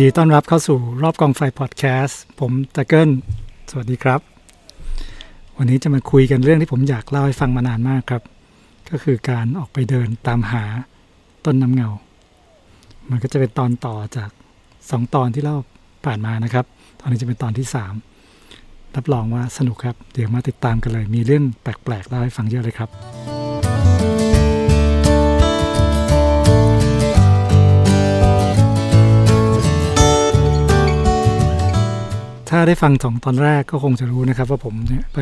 ดีต้อนรับเข้าสู่รอบกองไฟพอดแคสต์ผมตะเกิลสวัสดีครับ วันนี้จะมาคุยกันเรื่องที่ผมอยากเล่าให้ฟังมานานมากครับ ก็คือการออกไปเดินตามหาต้นน้ำเงา มันก็จะเป็นตอนต่อจากสองตอนที่เล่าผ่านมานะครับ ตอนนี้จะเป็นตอนที่สามรับรองว่าสนุกครับ เดี๋ยวมาติดตามกันเลย มีเรื่องแปลกๆเล่าให้ฟังเยอะเลยครับ ถ้าได้ฟังสองตอนแรกก็คงจะรู้นะครับ ว่าผมเนี่ยไป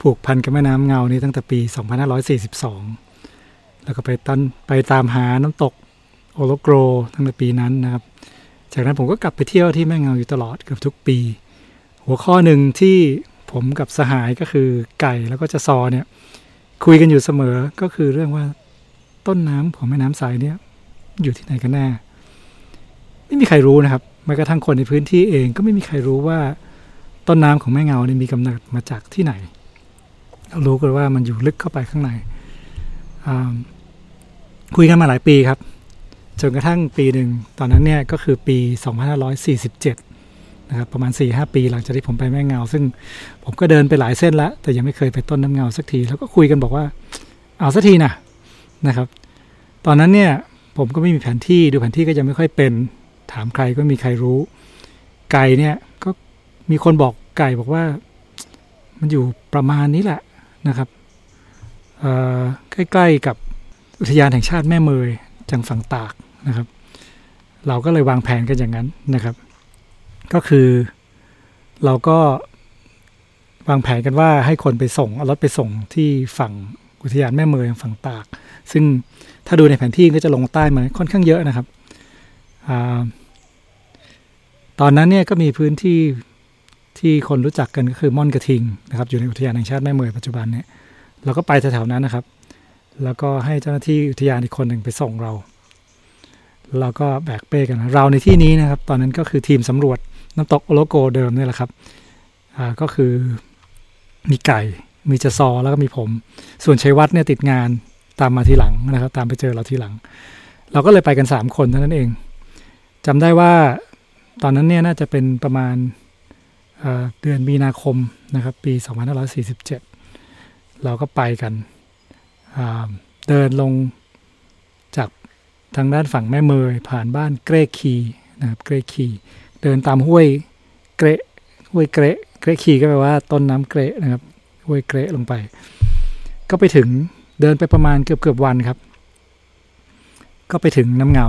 ผูกพันกับแม่น้ำเงานี้ตั้งแต่ปี 2542 แล้วก็ไปตันไปตามหาน้ำตกโอโลโกรตั้งแต่ปีนั้นนะครับ จากนั้นผมก็กลับไปเที่ยวที่แม่เงาอยู่ตลอดเกือบทุกปี หัวข้อหนึ่งที่ผมกับสหายก็คือไก่แล้วก็จะซอเนี่ย คุยกันอยู่เสมอก็คือเรื่องว่าต้นน้ำของแม่น้ำสายเนี่ยอยู่ที่ไหนกันแน่ไม่มีใครรู้นะครับ แม้กระทั่งคนในพื้นที่เองก็ไม่มีใครรู้ว่าต้นน้ำของแม่เงาเนี่ยมีกำเนิดมาจากที่ไหน เรารู้กันว่ามันอยู่ลึกเข้าไปข้างใน คุยกันมาหลายปีครับ จนกระทั่งปีหนึ่ง ตอนนั้นเนี่ยก็คือปี 2547 นะครับประมาณ 4-5 ปีหลังจากที่ผมไปแม่เงา ซึ่งผมก็เดินไปหลายเส้นแล้ว แต่ยังไม่เคยไปต้นน้ำเงาสักที แล้วก็คุยกันบอกว่า เอาสักทีนะนะครับ ตอนนั้นเนี่ยผมก็ไม่มีแผนที่ดูแผนที่ก็ยังไม่ค่อยเป็น ถามใครก็มีใครรู้ ไก่เนี่ยก็มีคนบอกไก่บอกว่า มันอยู่ประมาณนี้แหละนะครับใกล้ๆกับอุทยานแห่งชาติแม่เมยจังฝั่งตากนะครับ เราก็เลยวางแผนกันอย่างนั้นนะครับ ก็คือเราก็วางแผนกันว่าให้คนไปส่งเอารถไปส่งที่ฝั่งอุทยานแม่เมยฝั่งตาก ซึ่งถ้าดูในแผนที่ก็จะลงใต้มาค่อนข้างเยอะนะครับ ตอนนั้นเนี่ยก็มีพื้นที่ที่คนรู้จักกันก็คือม่อนกระทิงนะครับอยู่ในอุทยานแห่งชาติแม่เมยปัจจุบันเนี่ยเราก็ไปแถวๆนั้นนะครับ แล้วก็ให้เจ้าหน้าที่อุทยานอีกคนหนึ่งไปส่งเรา เราก็แบกเป้กันเราในที่นี้นะครับ ตอนนั้นก็คือทีมสำรวจน้ำตกโอโลโกเดิมนี่แหละครับอ่าก็คือมีไก่มีจะซอแล้วก็มีผม ส่วนชัยวัฒน์เนี่ยติดงานตามมาทีหลังนะครับ ตามไปเจอเราทีหลัง เราก็เลยไปกัน 3 คนเท่านั้นเอง จำได้ว่าตอนนั้นเนี่ยน่าจะเป็นประมาณเดือนมีนาคมนะครับ ปี 2547 เราก็ไปกัน เดินลงจากทางด้านฝั่งแม่เมยผ่านบ้านเกรคีนะครับเกรคีเดินตามห้วยเกรห้วยเกรเกรคีก็แปลว่าต้นน้ำเกรนะครับห้วยเกรลงไป ก็ไปถึงเดินไปประมาณเกือบเกือบวันครับ ก็ไปถึงน้ำเงา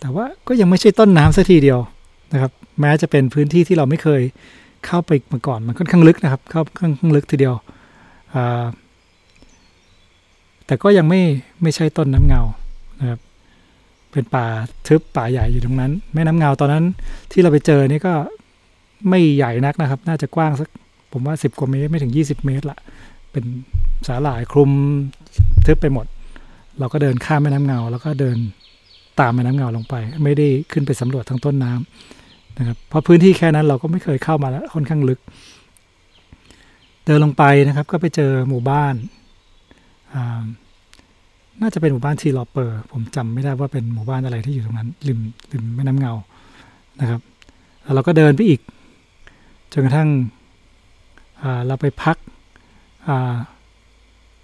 แต่ว่าก็ยังไม่ใช่ต้นน้ำสักทีเดียวนะครับ แม้จะเป็นพื้นที่ที่เราไม่เคยเข้าไปมาก่อนมันค่อนข้างลึกนะครับ เข้าค่อนข้างลึกทีเดียวแต่ก็ยังไม่ไม่ใช่ต้นน้ำเงานะครับเป็นป่าทึบป่าใหญ่อยู่ตรงนั้น แม่น้ำเงาตอนนั้นที่เราไปเจอนี่ก็ไม่ใหญ่นักนะครับ น่าจะกว้างสักผมว่าสิบกว่าเมตรไม่ถึงยี่สิบเมตรละเป็นสาหร่ายคลุมทึบไปหมด เราก็เดินข้ามแม่น้ำเงา แล้วก็เดิน ตามแม่น้ำเงาลงไป ไม่ได้ขึ้นไปสำรวจทั้งต้นน้ำนะครับเพราะพื้นที่แค่นั้นเราก็ไม่เคยเข้ามาแล้วค่อนข้างลึก เดินลงไปนะครับ ก็ไปเจอหมู่บ้านน่าจะเป็นหมู่บ้านทีลอเปอร์ ผมจำไม่ได้ว่าเป็นหมู่บ้านอะไรที่อยู่ตรงนั้นริมริมแม่น้ำเงานะครับแล้วเราก็เดินไปอีกจนกระทั่งเราไปพัก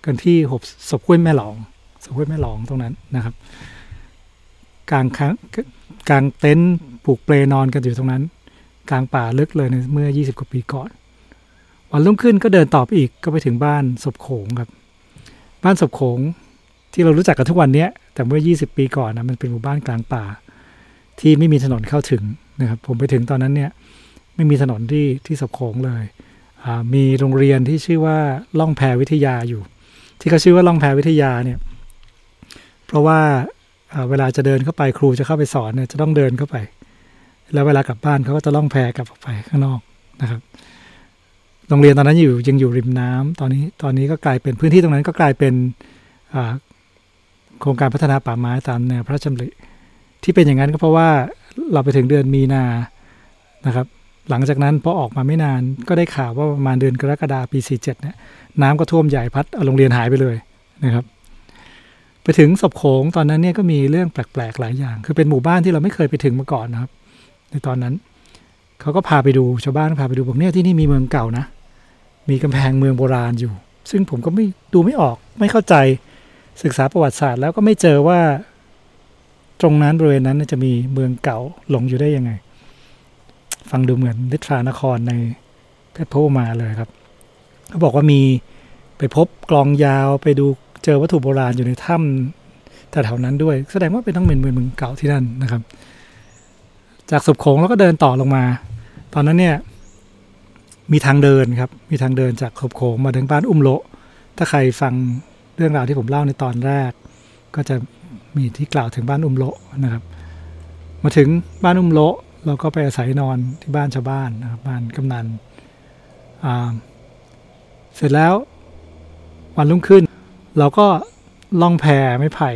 กันที่หบศพห้วยแม่หลองศพห้วยแม่หลองตรงนั้นนะครับ กลางกลางเต็นท์ปลูกเปลนอนกันอยู่ตรงนั้น กลางป่าลึกเลยในเมื่อ 20 กว่าปีก่อน วันรุ่งขึ้นก็เดินต่อไปอีกก็ไปถึงบ้านศพโขงครับ บ้านศพโขงที่เรารู้จักกันทุกวันนี้แต่เมื่อ 20 ปีก่อนนะมันเป็นหมู่บ้านกลางป่า ที่ไม่มีถนนเข้าถึงนะครับ ผมไปถึงตอนนั้นเนี่ยไม่มีถนนที่ที่ศพโขงเลยมีโรงเรียนที่ชื่อว่าล่องแพวิทยาอยู่ ที่เขาชื่อว่าล่องแพวิทยาเนี่ยเพราะว่า เวลาจะเดินเข้าไปครูจะเข้าไปสอนเนี่ยจะต้องเดินเข้าไป แล้วเวลากลับบ้านเขาก็จะล่องแพกลับออกไปข้างนอกนะครับโรงเรียนตอนนั้นอยู่ยังอยู่ริมน้ำตอนนี้ตอนนี้ก็กลายเป็นพื้นที่ตรงนั้นก็กลายเป็นโครงการพัฒนาป่าไม้ตามแนวพระราชดำริที่เป็นอย่างนั้นก็เพราะว่าเราไปถึงเดือนมีนานะครับ หลังจากนั้นพอออกมาไม่นานก็ได้ข่าวว่าประมาณเดือนกรกฎาคมปี 47เนี่ยน้ำก็ท่วมใหญ่พัดโรงเรียนหายไปเลยนะครับ ไปถึงศพโขงตอนนั้นเนี่ยก็มีเรื่องแปลกๆหลายอย่าง คือเป็นหมู่บ้านที่เราไม่เคยไปถึงมาก่อนนะครับ ในตอนนั้นเขาก็พาไปดูชาวบ้านพาไปดูบอกเนี่ยที่นี่มีเมืองเก่านะ มีกำแพงเมืองโบราณอยู่ ซึ่งผมก็ไม่ดูไม่ออกไม่เข้าใจศึกษาประวัติศาสตร์ แล้วก็ไม่เจอว่า ตรงนั้นบริเวณนั้นจะมีเมืองเก่าหลงอยู่ได้ยังไง ฟังดูเหมือนนิทรานครในเพชรโพมาเลยครับเขาบอกว่ามีไปพบกลองยาวไปดู เจอวัตถุโบราณอยู่ในถ้ำแต่แถวนั้นด้วย แสดงว่าเป็นต้งเป็นเมืองเมืองเก่าที่นั่นนะครับ จากสุบโขงแล้วก็เดินต่อลงมา ตอนนั้นเนี่ยมีทางเดินครับ มีทางเดินจากสุบโขงมาถึงบ้านอุ้มโลถ้าใครฟังเรื่องราวที่ผมเล่าในตอนแรก ก็จะมีที่กล่าวถึงบ้านอุ้มโลนะครับ มาถึงบ้านอุ้มโลเราก็ไปอาศัยนอนที่บ้านชาวบ้านนะครับบ้านกำนันเสร็จแล้ววันรุ่งขึ้น เราก็ล่องแพไม่ไผ่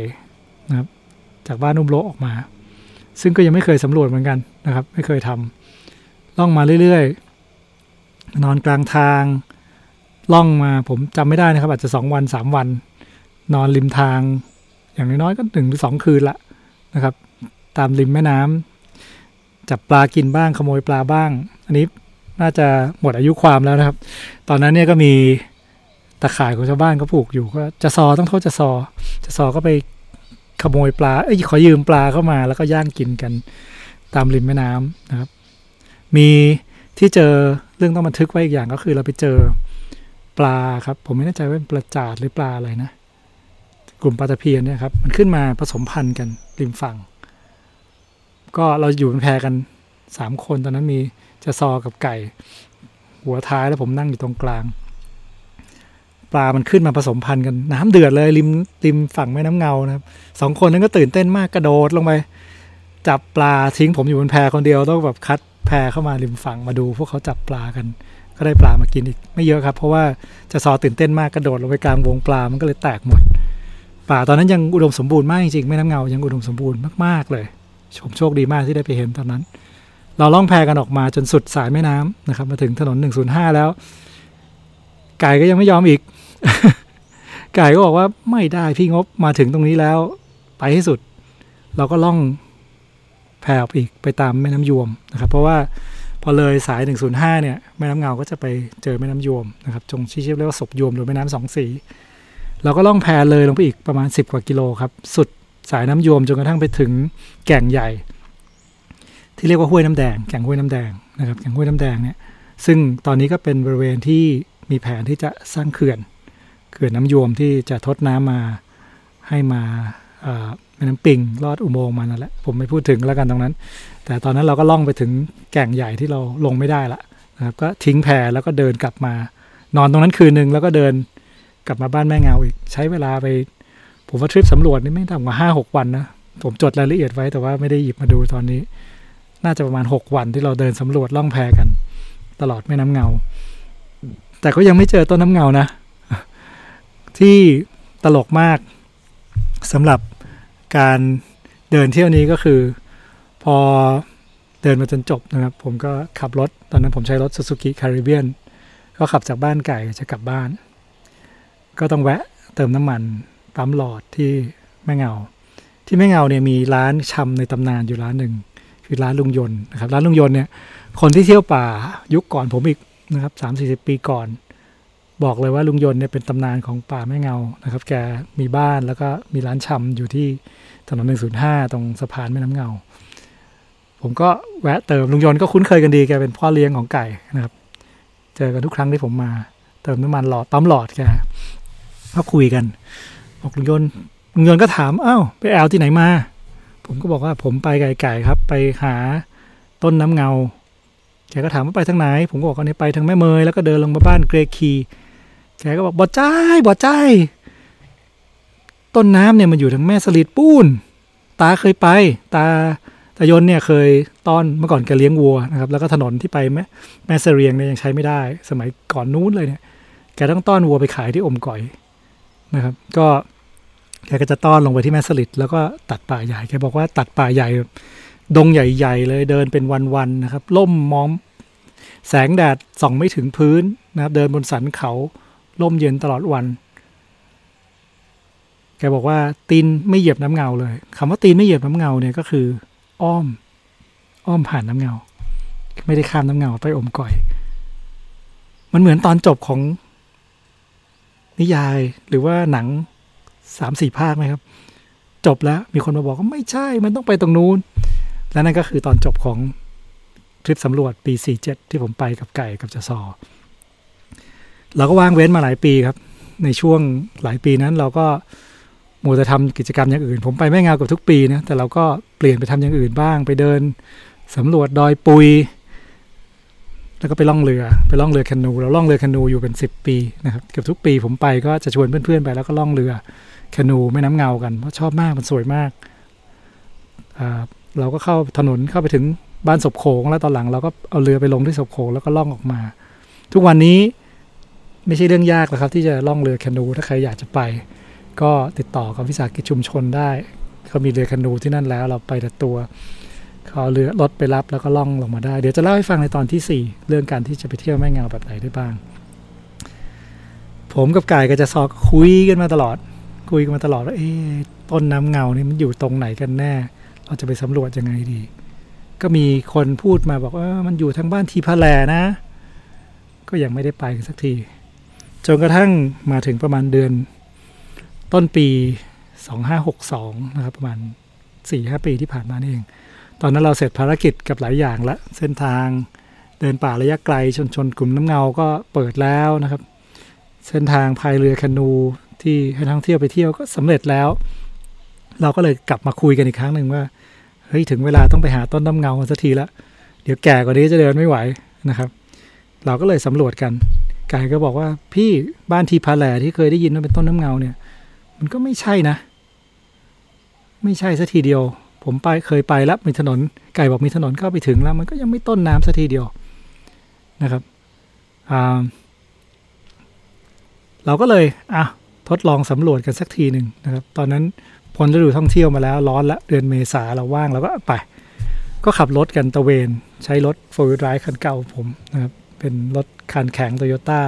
นะครับ จากบ้านอุ้มโลออกมา ซึ่งก็ยังไม่เคยสำรวจเหมือนกันนะครับ ไม่เคยทำล่องมาเรื่อยๆ นอนกลางทาง ล่องมาผมจำไม่ได้นะครับ อาจจะสองวันสามวัน นอนริมทาง อย่างน้อยๆก็หนึ่งหรือสองคืนละนะครับ ตามริมแม่น้ำจับปลากินบ้างขโมยปลาบ้าง อันนี้น่าจะหมดอายุความแล้วนะครับ ตอนนั้นเนี่ยก็มี ตะข่ายของชาวบ้านก็ผูกอยู่ก็จะซอต้องโทษจะซอจะซอก็ไปขโมยปลา เอ้ยขอยืมปลาเข้ามาแล้วก็ย่างกินกันตามริมแม่น้ำนะครับ มีที่เจอเรื่องต้องบันทึกไว้อีกอย่างก็คือเราไปเจอปลาครับ ผมไม่แน่ใจว่าเป็นปลาจาดหรือปลาอะไรนะ กลุ่มปลาตะเพียนเนี่ยครับมันขึ้นมาผสมพันธุ์กันริมฝั่ง ก็เราอยู่เป็นแพรกันสามคนตอนนั้นมีจะซอกับไก่ หัวท้ายแล้วผมนั่งอยู่ตรงกลาง ปลามันขึ้นมาผสมพันธุ์กันน้ำเดือดเลยริมริมฝั่งแม่น้ำเงานะครับสองคนนั้นก็ตื่นเต้นมากกระโดดลงไป จับปลาทิ้งผมอยู่บนแพคนเดียวต้องแบบคัดแพเข้ามาริมฝั่งมาดู พวกเขาจับปลากัน ก็ได้ปลามากินอีกไม่เยอะครับ เพราะว่าจะซอตื่นเต้นมากกระโดดลงไปกลางวงปลามันก็เลยแตกหมดป่าตอนนั้นยังอุดมสมบูรณ์มากจริงๆแม่น้ำเงายังอุดมสมบูรณ์มากๆเลยผมโชคดีมากที่ได้ไปเห็นตอนนั้น เราล่องแพกันออกมาจนสุดสายแม่น้ำนะครับ มาถึงถนน 105 แล้ว ไก่ก็ยังไม่ยอมอีก ไก่ก็บอกว่าไม่ได้พี่งบมาถึงตรงนี้แล้ว ไปให้สุด เราก็ล่องแพออกอีกไปตามแม่น้ำยวมนะครับ เพราะว่าพอเลยสาย 105 เนี่ยแม่น้ำเงาก็จะไปเจอแม่น้ำยวมนะครับจงชี้ชื่อเรียกว่าศพยวมหรือแม่น้ำสองสีเราก็ล่องแพเลยลงไปอีกประมาณ 10 กว่ากิโลครับ สุดสายน้ำยวมจนกระทั่งไปถึงแก่งใหญ่ ที่เรียกว่าห้วยน้ำแดง แก่งห้วยน้ำแดงนะครับแก่งห้วยน้ำแดงเนี่ยซึ่งตอนนี้ก็เป็นบริเวณที่ มีแผนที่จะสร้างเขื่อน เขื่อนน้ำยวมที่จะทดน้ำมาให้มาแม่น้ำปิงลอดอุโมงค์มานั่นแหละผมไม่พูดถึงแล้วกันตรงนั้น แต่ตอนนั้นเราก็ล่องไปถึงแก่งใหญ่ที่เราลงไม่ได้ละนะครับก็ทิ้งแพแล้วก็เดินกลับมา นอนตรงนั้นคืนหนึ่งแล้วก็เดินกลับมาบ้านแม่เงาอีกใช้เวลาไป ผมว่าทริปสำรวจนี่ไม่ต่ำกว่าห้าหกวันนะผมจดรายละเอียดไว้แต่ว่าไม่ได้หยิบมาดูตอนนี้ น่าจะประมาณหกวันที่เราเดินสำรวจล่องแพกัน ตลอดแม่น้ำเงา แต่ก็ยังไม่เจอต้นน้ำเงานะ ที่ตลกมากสำหรับการเดินเที่ยวนี้ก็คือ พอเดินมาจนจบนะครับ ผมก็ขับรถ ตอนนั้นผมใช้รถ Suzuki Caribbean ก็ขับจากบ้านไก่จะกลับบ้าน ก็ต้องแวะเติมน้ำมันปั๊มหลอดที่แม่เงา ที่แม่เงาเนี่ยมีร้านชำในตำนานอยู่ร้านหนึ่งคือร้านลุงยนนะครับ ร้านลุงยนเนี่ยคนที่เที่ยวป่ายุคก่อนผมอีก นะครับสามสี่สิบปีก่อน บอกเลยว่าลุงยนต์เนี่ยเป็นตำนานของป่าแม่เงานะครับ แกมีบ้านแล้วก็มีร้านชำอยู่ที่ถนนหนึ่งศูนย์ห้าตรงสะพานแม่น้ำเงา ผมก็แวะเติมลุงยนต์ก็คุ้นเคยกันดีแกเป็นพ่อเลี้ยงของไก่นะครับ เจอกันทุกครั้งที่ผมมา เติมน้ำมันหลอดปั๊มหลอดแกก็คุยกันบอกลุงยนต์ลุงยนต์ก็ถามอ้าวไปแอลที่ไหนมา ผมก็บอกว่าผมไปไก่ๆครับ ไปหาต้นน้ำเงา แกก็ถามว่าไปทางไหน ผมก็บอกว่าเนี่ยไปทางแม่เมยแล้วก็เดินลงมาบ้านเกรคีแกก็บอกบ่ใจบ่ใจต้นน้ำเนี่ยมันอยู่ทางแม่สลิดปูน ตาเคยไป ตาตายนเนี่ยเคยต้อนเมื่อก่อนแกเลี้ยงวัวนะครับ แล้วก็ถนนที่ไปแม่แม่เสรียงเนี่ยยังใช้ไม่ได้ สมัยก่อนนู้นเลยเนี่ย แกต้องต้อนวัวไปขายที่อมก่อยนะครับ ก็แกก็จะต้อนลงไปที่แม่สลิดแล้วก็ตัดป่าใหญ่แกบอกว่าตัดป่าใหญ่ ดงใหญ่ ๆ เลยเดินเป็นวันๆนะครับล่มมองแสงแดดส่องไม่ถึงพื้นนะครับเดินบนสันเขาล่มเย็นตลอดวัน แกบอกว่าตีนไม่เหยียบน้ำเงาเลยคำว่าตีนไม่เหยียบน้ำเงาเนี่ยก็คือ อ้อม อ้อมผ่านน้ำเงา ไม่ได้ข้ามน้ำเงาไปอมก่อย มันเหมือนตอนจบของ นิยายหรือว่าหนังสามสี่ภาคไหมครับ จบแล้วมีคนมาบอกว่าไม่ใช่มันต้องไปตรงนู้น และนั่นก็คือตอนจบของทริปสำรวจปี 47 ที่ผมไปกับไก่กับจซอเราก็วางเว้นมาหลายปีครับ ในช่วงหลายปีนั้นเราก็มัวจะทำกิจกรรมอย่างอื่น ผมไปไม่เงากับทุกปีนะแต่เราก็เปลี่ยนไปทำอย่างอื่นบ้าง ไปเดินสำรวจดอยปุย แล้วก็ไปล่องเรือ ไปล่องเรือแคนูเราล่องเรือแคนูอยู่เป็นสิบปีนะครับเกือบทุกปีผมไปก็จะชวนเพื่อนๆไป แล้วก็ล่องเรือแคนูแม่น้ำเงากันเพราะชอบมากมันสวยมาก เราก็เข้าถนนเข้าไปถึงบ้านศพโขงแล้วตอนหลังเราก็เอาเรือไปลงที่ศพโขงแล้วก็ล่องออกมา ทุกวันนี้ไม่ใช่เรื่องยากแล้วครับ ที่จะล่องเรือแคนูถ้าใครอยากจะไป ก็ติดต่อกับวิสาหกิจชุมชนได้เขามีเรือแคนูที่นั่นแล้วเราไปแต่ตัวเขาเรือรถไปรับแล้วก็ล่องลงมาได้ เดี๋ยวจะเล่าให้ฟังในตอนที่ 4 เรื่องการที่จะไปเที่ยวแม่เงาแบบไหนได้บ้าง ผมกับกายก็จะซอกคุยกันมาตลอด คุยกันมาตลอดว่าเอ๊ต้นน้ำเงานี่มันอยู่ตรงไหนกันแน่ เราจะไปสำรวจยังไงดี ก็มีคนพูดมาบอกว่ามันอยู่ทางบ้านทีพะแลนะ ก็ยังไม่ได้ไปสักที จนกระทั่งมาถึงประมาณเดือน ต้นปี 2562 นะครับ ประมาณ 4-5 ปีที่ผ่านมานี่เอง ตอนนั้นเราเสร็จภารกิจกับหลายอย่างละ เส้นทางเดินป่าระยะไกลชนชนกลุ่มน้ำเงาก็เปิดแล้วนะครับ เส้นทางพายเรือคนูที่ให้ท่องเที่ยวไปเที่ยวก็สำเร็จแล้ว เราก็เลยกลับมาคุยกันอีกครั้งหนึ่งว่า เฮ้ยถึงเวลาต้องไปหาต้นน้ำเงาสักทีละ เดี๋ยวแก่กว่านี้จะเดินไม่ไหวนะครับ เราก็เลยสำรวจกันกายก็บอกว่าพี่บ้านทีพาแหลที่เคยได้ยินว่าเป็นต้นน้ำเงาเนี่ย มันก็ไม่ใช่นะ ไม่ใช่สักทีเดียว ผมไปเคยไปแล้วมีถนนไก่บอกมีถนนเข้าไปถึงแล้ว มันก็ยังไม่ต้นน้ำสักทีเดียวนะครับเราก็เลยอะทดลองสำรวจกันสักทีหนึ่งนะครับ ตอนนั้น พ้นฤดูท่องเที่ยวมาแล้วร้อนละเดือนเมษาเราว่างเราก็ไป ก็ขับรถกันตะเวน ใช้รถโฟล์ดไรฟ์คันเก่าผมนะครับเป็นรถคันแข็งโตโยต้า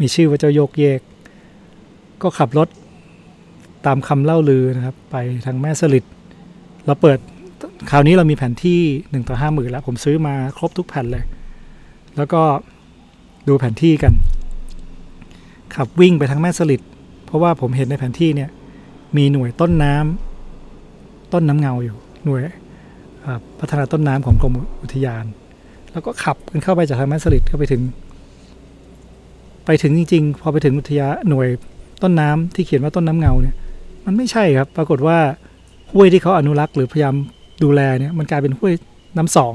มีชื่อว่าเจ้าโยกเยก ก็ขับรถตามคำเล่าลือนะครับ ไปทางแม่สลิดเราเปิดคราวนี้เรามีแผนที่หนึ่งต่อห้าหมื่นแล้ว ผมซื้อมาครบทุกแผ่นเลย แล้วก็ดูแผนที่กัน ขับวิ่งไปทางแม่สลิดเพราะว่าผมเห็นในแผนที่เนี่ย มีหน่วยต้นน้ำต้นน้ำเงาอยู่ หน่วยพัฒนาต้นน้ำของกรมอุทยาน แล้วก็ขับกันเข้าไปจากทางแม่สลิดเข้าไปถึง ไปถึงจริงๆ พอไปถึงอุทยานหน่วยต้นน้ำที่เขียนว่าต้นน้ำเงาเนี่ย มันไม่ใช่ครับ ปรากฏว่าห้วยที่เขาอนุรักษ์หรือพยายามดูแลเนี่ยมันกลายเป็นห้วยน้ำสอง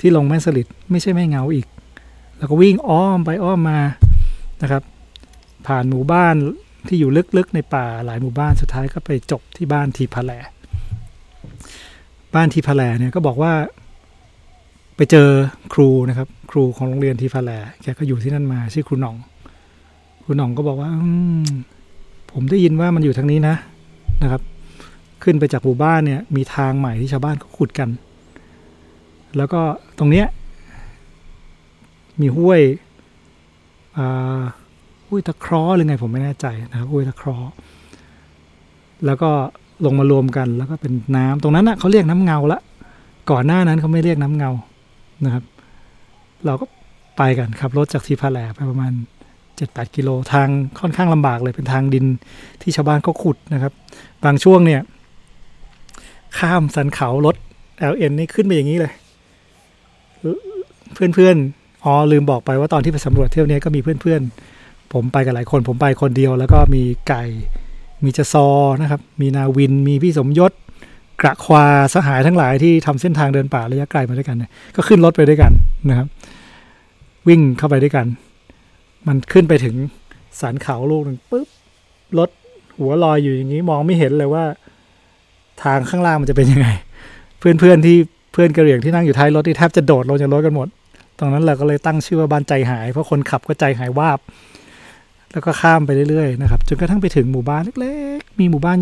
ที่ลงแม่สลิดไม่ใช่แม่เงาอีก แล้วก็วิ่งอ้อมไปอ้อมมานะครับ ผ่านหมู่บ้าน ที่อยู่ลึกๆในป่าหลายหมู่บ้านสุดท้ายก็ไปจบที่บ้านทีพะแลบ้านทีพะแลเนี่ยก็บอกว่า ไปเจอครูนะครับ ครูของโรงเรียนทีพะแลแกก็อยู่ที่นั่นมาชื่อครูหน่อง ครูหน่องก็บอกว่าผมได้ยินว่ามันอยู่ทางนี้นะนะครับ ขึ้นไปจากหมู่บ้านเนี่ย มีทางใหม่ที่ชาวบ้านเขาขุดกัน แล้วก็ตรงเนี้ยมีห้วยอ่า ห้ยตะคร้อหรือไงผมไม่แน่ใจนะครับห้ยตะคร้อแล้วก็ลงมารวมกันแล้วก็เป็นน้ำตรงนั้นนะเขาเรียกน้ำเงาละก่อนหน้านั้นเขาไม่เรียกน้ำเงานะครับ เราก็ไปกันขับรถจากทีพาแหลไปประมาณเจ็ดแปดกิโลทางค่อนข้างลำบากเลยเป็นทางดินที่ชาวบ้านเขาขุดนะครับ บางช่วงเนี่ย ข้ามสันเขารถ LN นี่ขึ้นไปอย่างนี้เลย เพื่อนๆอ๋อลืมบอกไปว่าตอนที่ไปสำรวจเที่ยวนี้ก็มีเพื่อนๆ ผมไปกับหลายคน ผมไปคนเดียว แล้วก็มีไก่ มีจะซอนะครับ มีนาวิน มีพี่สมยศ กระควาสหายทั้งหลายที่ทำเส้นทางเดินป่าระยะไกลมาด้วยกันเนี่ยก็ขึ้นรถไปด้วยกันนะครับ วิ่งเข้าไปด้วยกัน มันขึ้นไปถึงสันเขาลูกหนึ่งปุ๊บรถหัวลอยอยู่อย่างนี้มองไม่เห็นเลยว่า ทางข้างล่างมันจะเป็นยังไง เพื่อนๆที่เพื่อนกระเหรี่ยงที่นั่งอยู่ท้ายรถที่แทบจะโดดลงจากรถกันหมดตรงนั้นเราก็เลยตั้งชื่อว่าบ้านใจหายเพราะคนขับก็ใจหายวาบ แล้วก็ข้ามไปเรื่อยๆนะครับจนกระทั่งไปถึงหมู่บ้านเล็กๆ มีหมู่บ้าน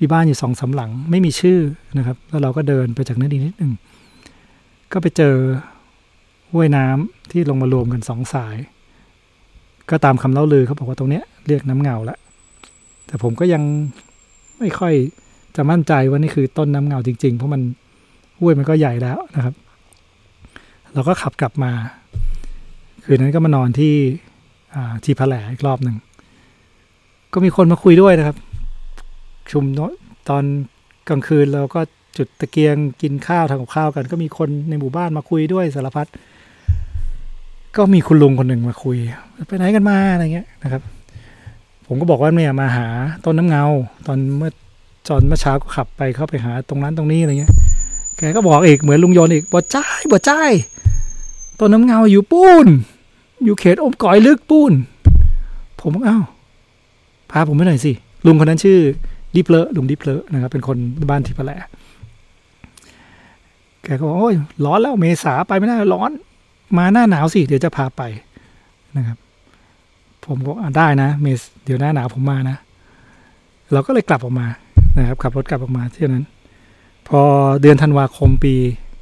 มีบ้านอยู่สองสาหลัง ไม่มีชื่อนะครับ แล้วเราก็เดินไปจากนั้นอีกนิดหนึ่งก็ไปเจอห้วยน้ำที่ลงมารวมกันสองสาย ก็ตามคำเล่าลือเขาบอกว่าตรงเนี้ยเรียกน้ำเงาละแต่ผมก็ยังไม่ค่อยจะมั่นใจว่านี่คือต้นน้ำเงาจริง ๆ เพราะมันห้วยมันก็ใหญ่แล้วนะครับ เราก็ขับกลับมา คืนนั้นก็มานอนที่ ที่พะแหลอีกรอบหนึ่ง ก็มีคนมาคุยด้วยนะครับ ชุมตอนกลางคืนเราก็จุดตะเกียงกินข้าวทำกับข้าวกัน ก็มีคนในหมู่บ้านมาคุยด้วยสารพัดก็มีคุณลุงคนหนึ่งมาคุย ไปไหนกันมาอะไรเงี้ยนะครับ ผมก็บอกว่าเนี่ยมาหาต้นน้ำเงา ตอนเมื่อจอนเมื่อเช้าก็ขับไปเข้าไปหาตรงนั้นตรงนี้อะไรเงี้ย แกก็บอกอีกเหมือนลุงยนอีกบ่จ้ายบ่จ้ายต้นน้ำเงาอยู่ปูน อยู่เขตอมก่อยลึกปูน ผมบอกอ้าวพาผมไปหน่อยสิ ลุงคนนั้นชื่อดิปเลอลุงดิปเลอนะครับ เป็นคนบ้านที่พะแหลแกก็บอกโอ้ยร้อนแล้วเมษาไปไม่ได้ร้อน มาหน้าหนาวสิ เดี๋ยวจะพาไปนะครับ ผมก็ได้นะเมษเดี๋ยวหน้าหนาวผมมานะ เราก็เลยกลับออกมานะครับ ขับรถกลับออกมาที่นั้น พอเดือนธันวาคมปี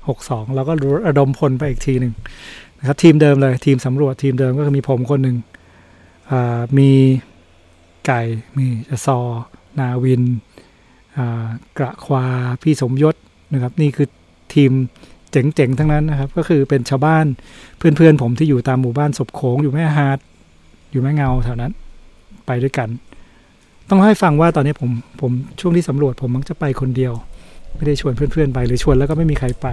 หกสองเราก็ระดมพลไปอีกทีหนึ่ง นะครับทีมเดิมเลยทีมสำรวจทีมเดิมก็คือมีผมคนหนึ่งมีไก่มีซอ นาวินกระควาพี่สมยศนะครับ นี่คือทีมเจ๋งๆ ทั้งนั้นนะครับ ก็คือเป็นชาวบ้านเพื่อนๆ ผมที่อยู่ตามหมู่บ้านศพโขงอยู่แม่ฮาร์ดอยู่แม่เงาแถวนั้น ไปด้วยกัน ต้องให้ฟังว่าตอนนี้ผมผมช่วงที่สำรวจผมมักจะไปคนเดียว ไม่ได้ชวนเพื่อนๆไปหรือชวนแล้วก็ไม่มีใครไป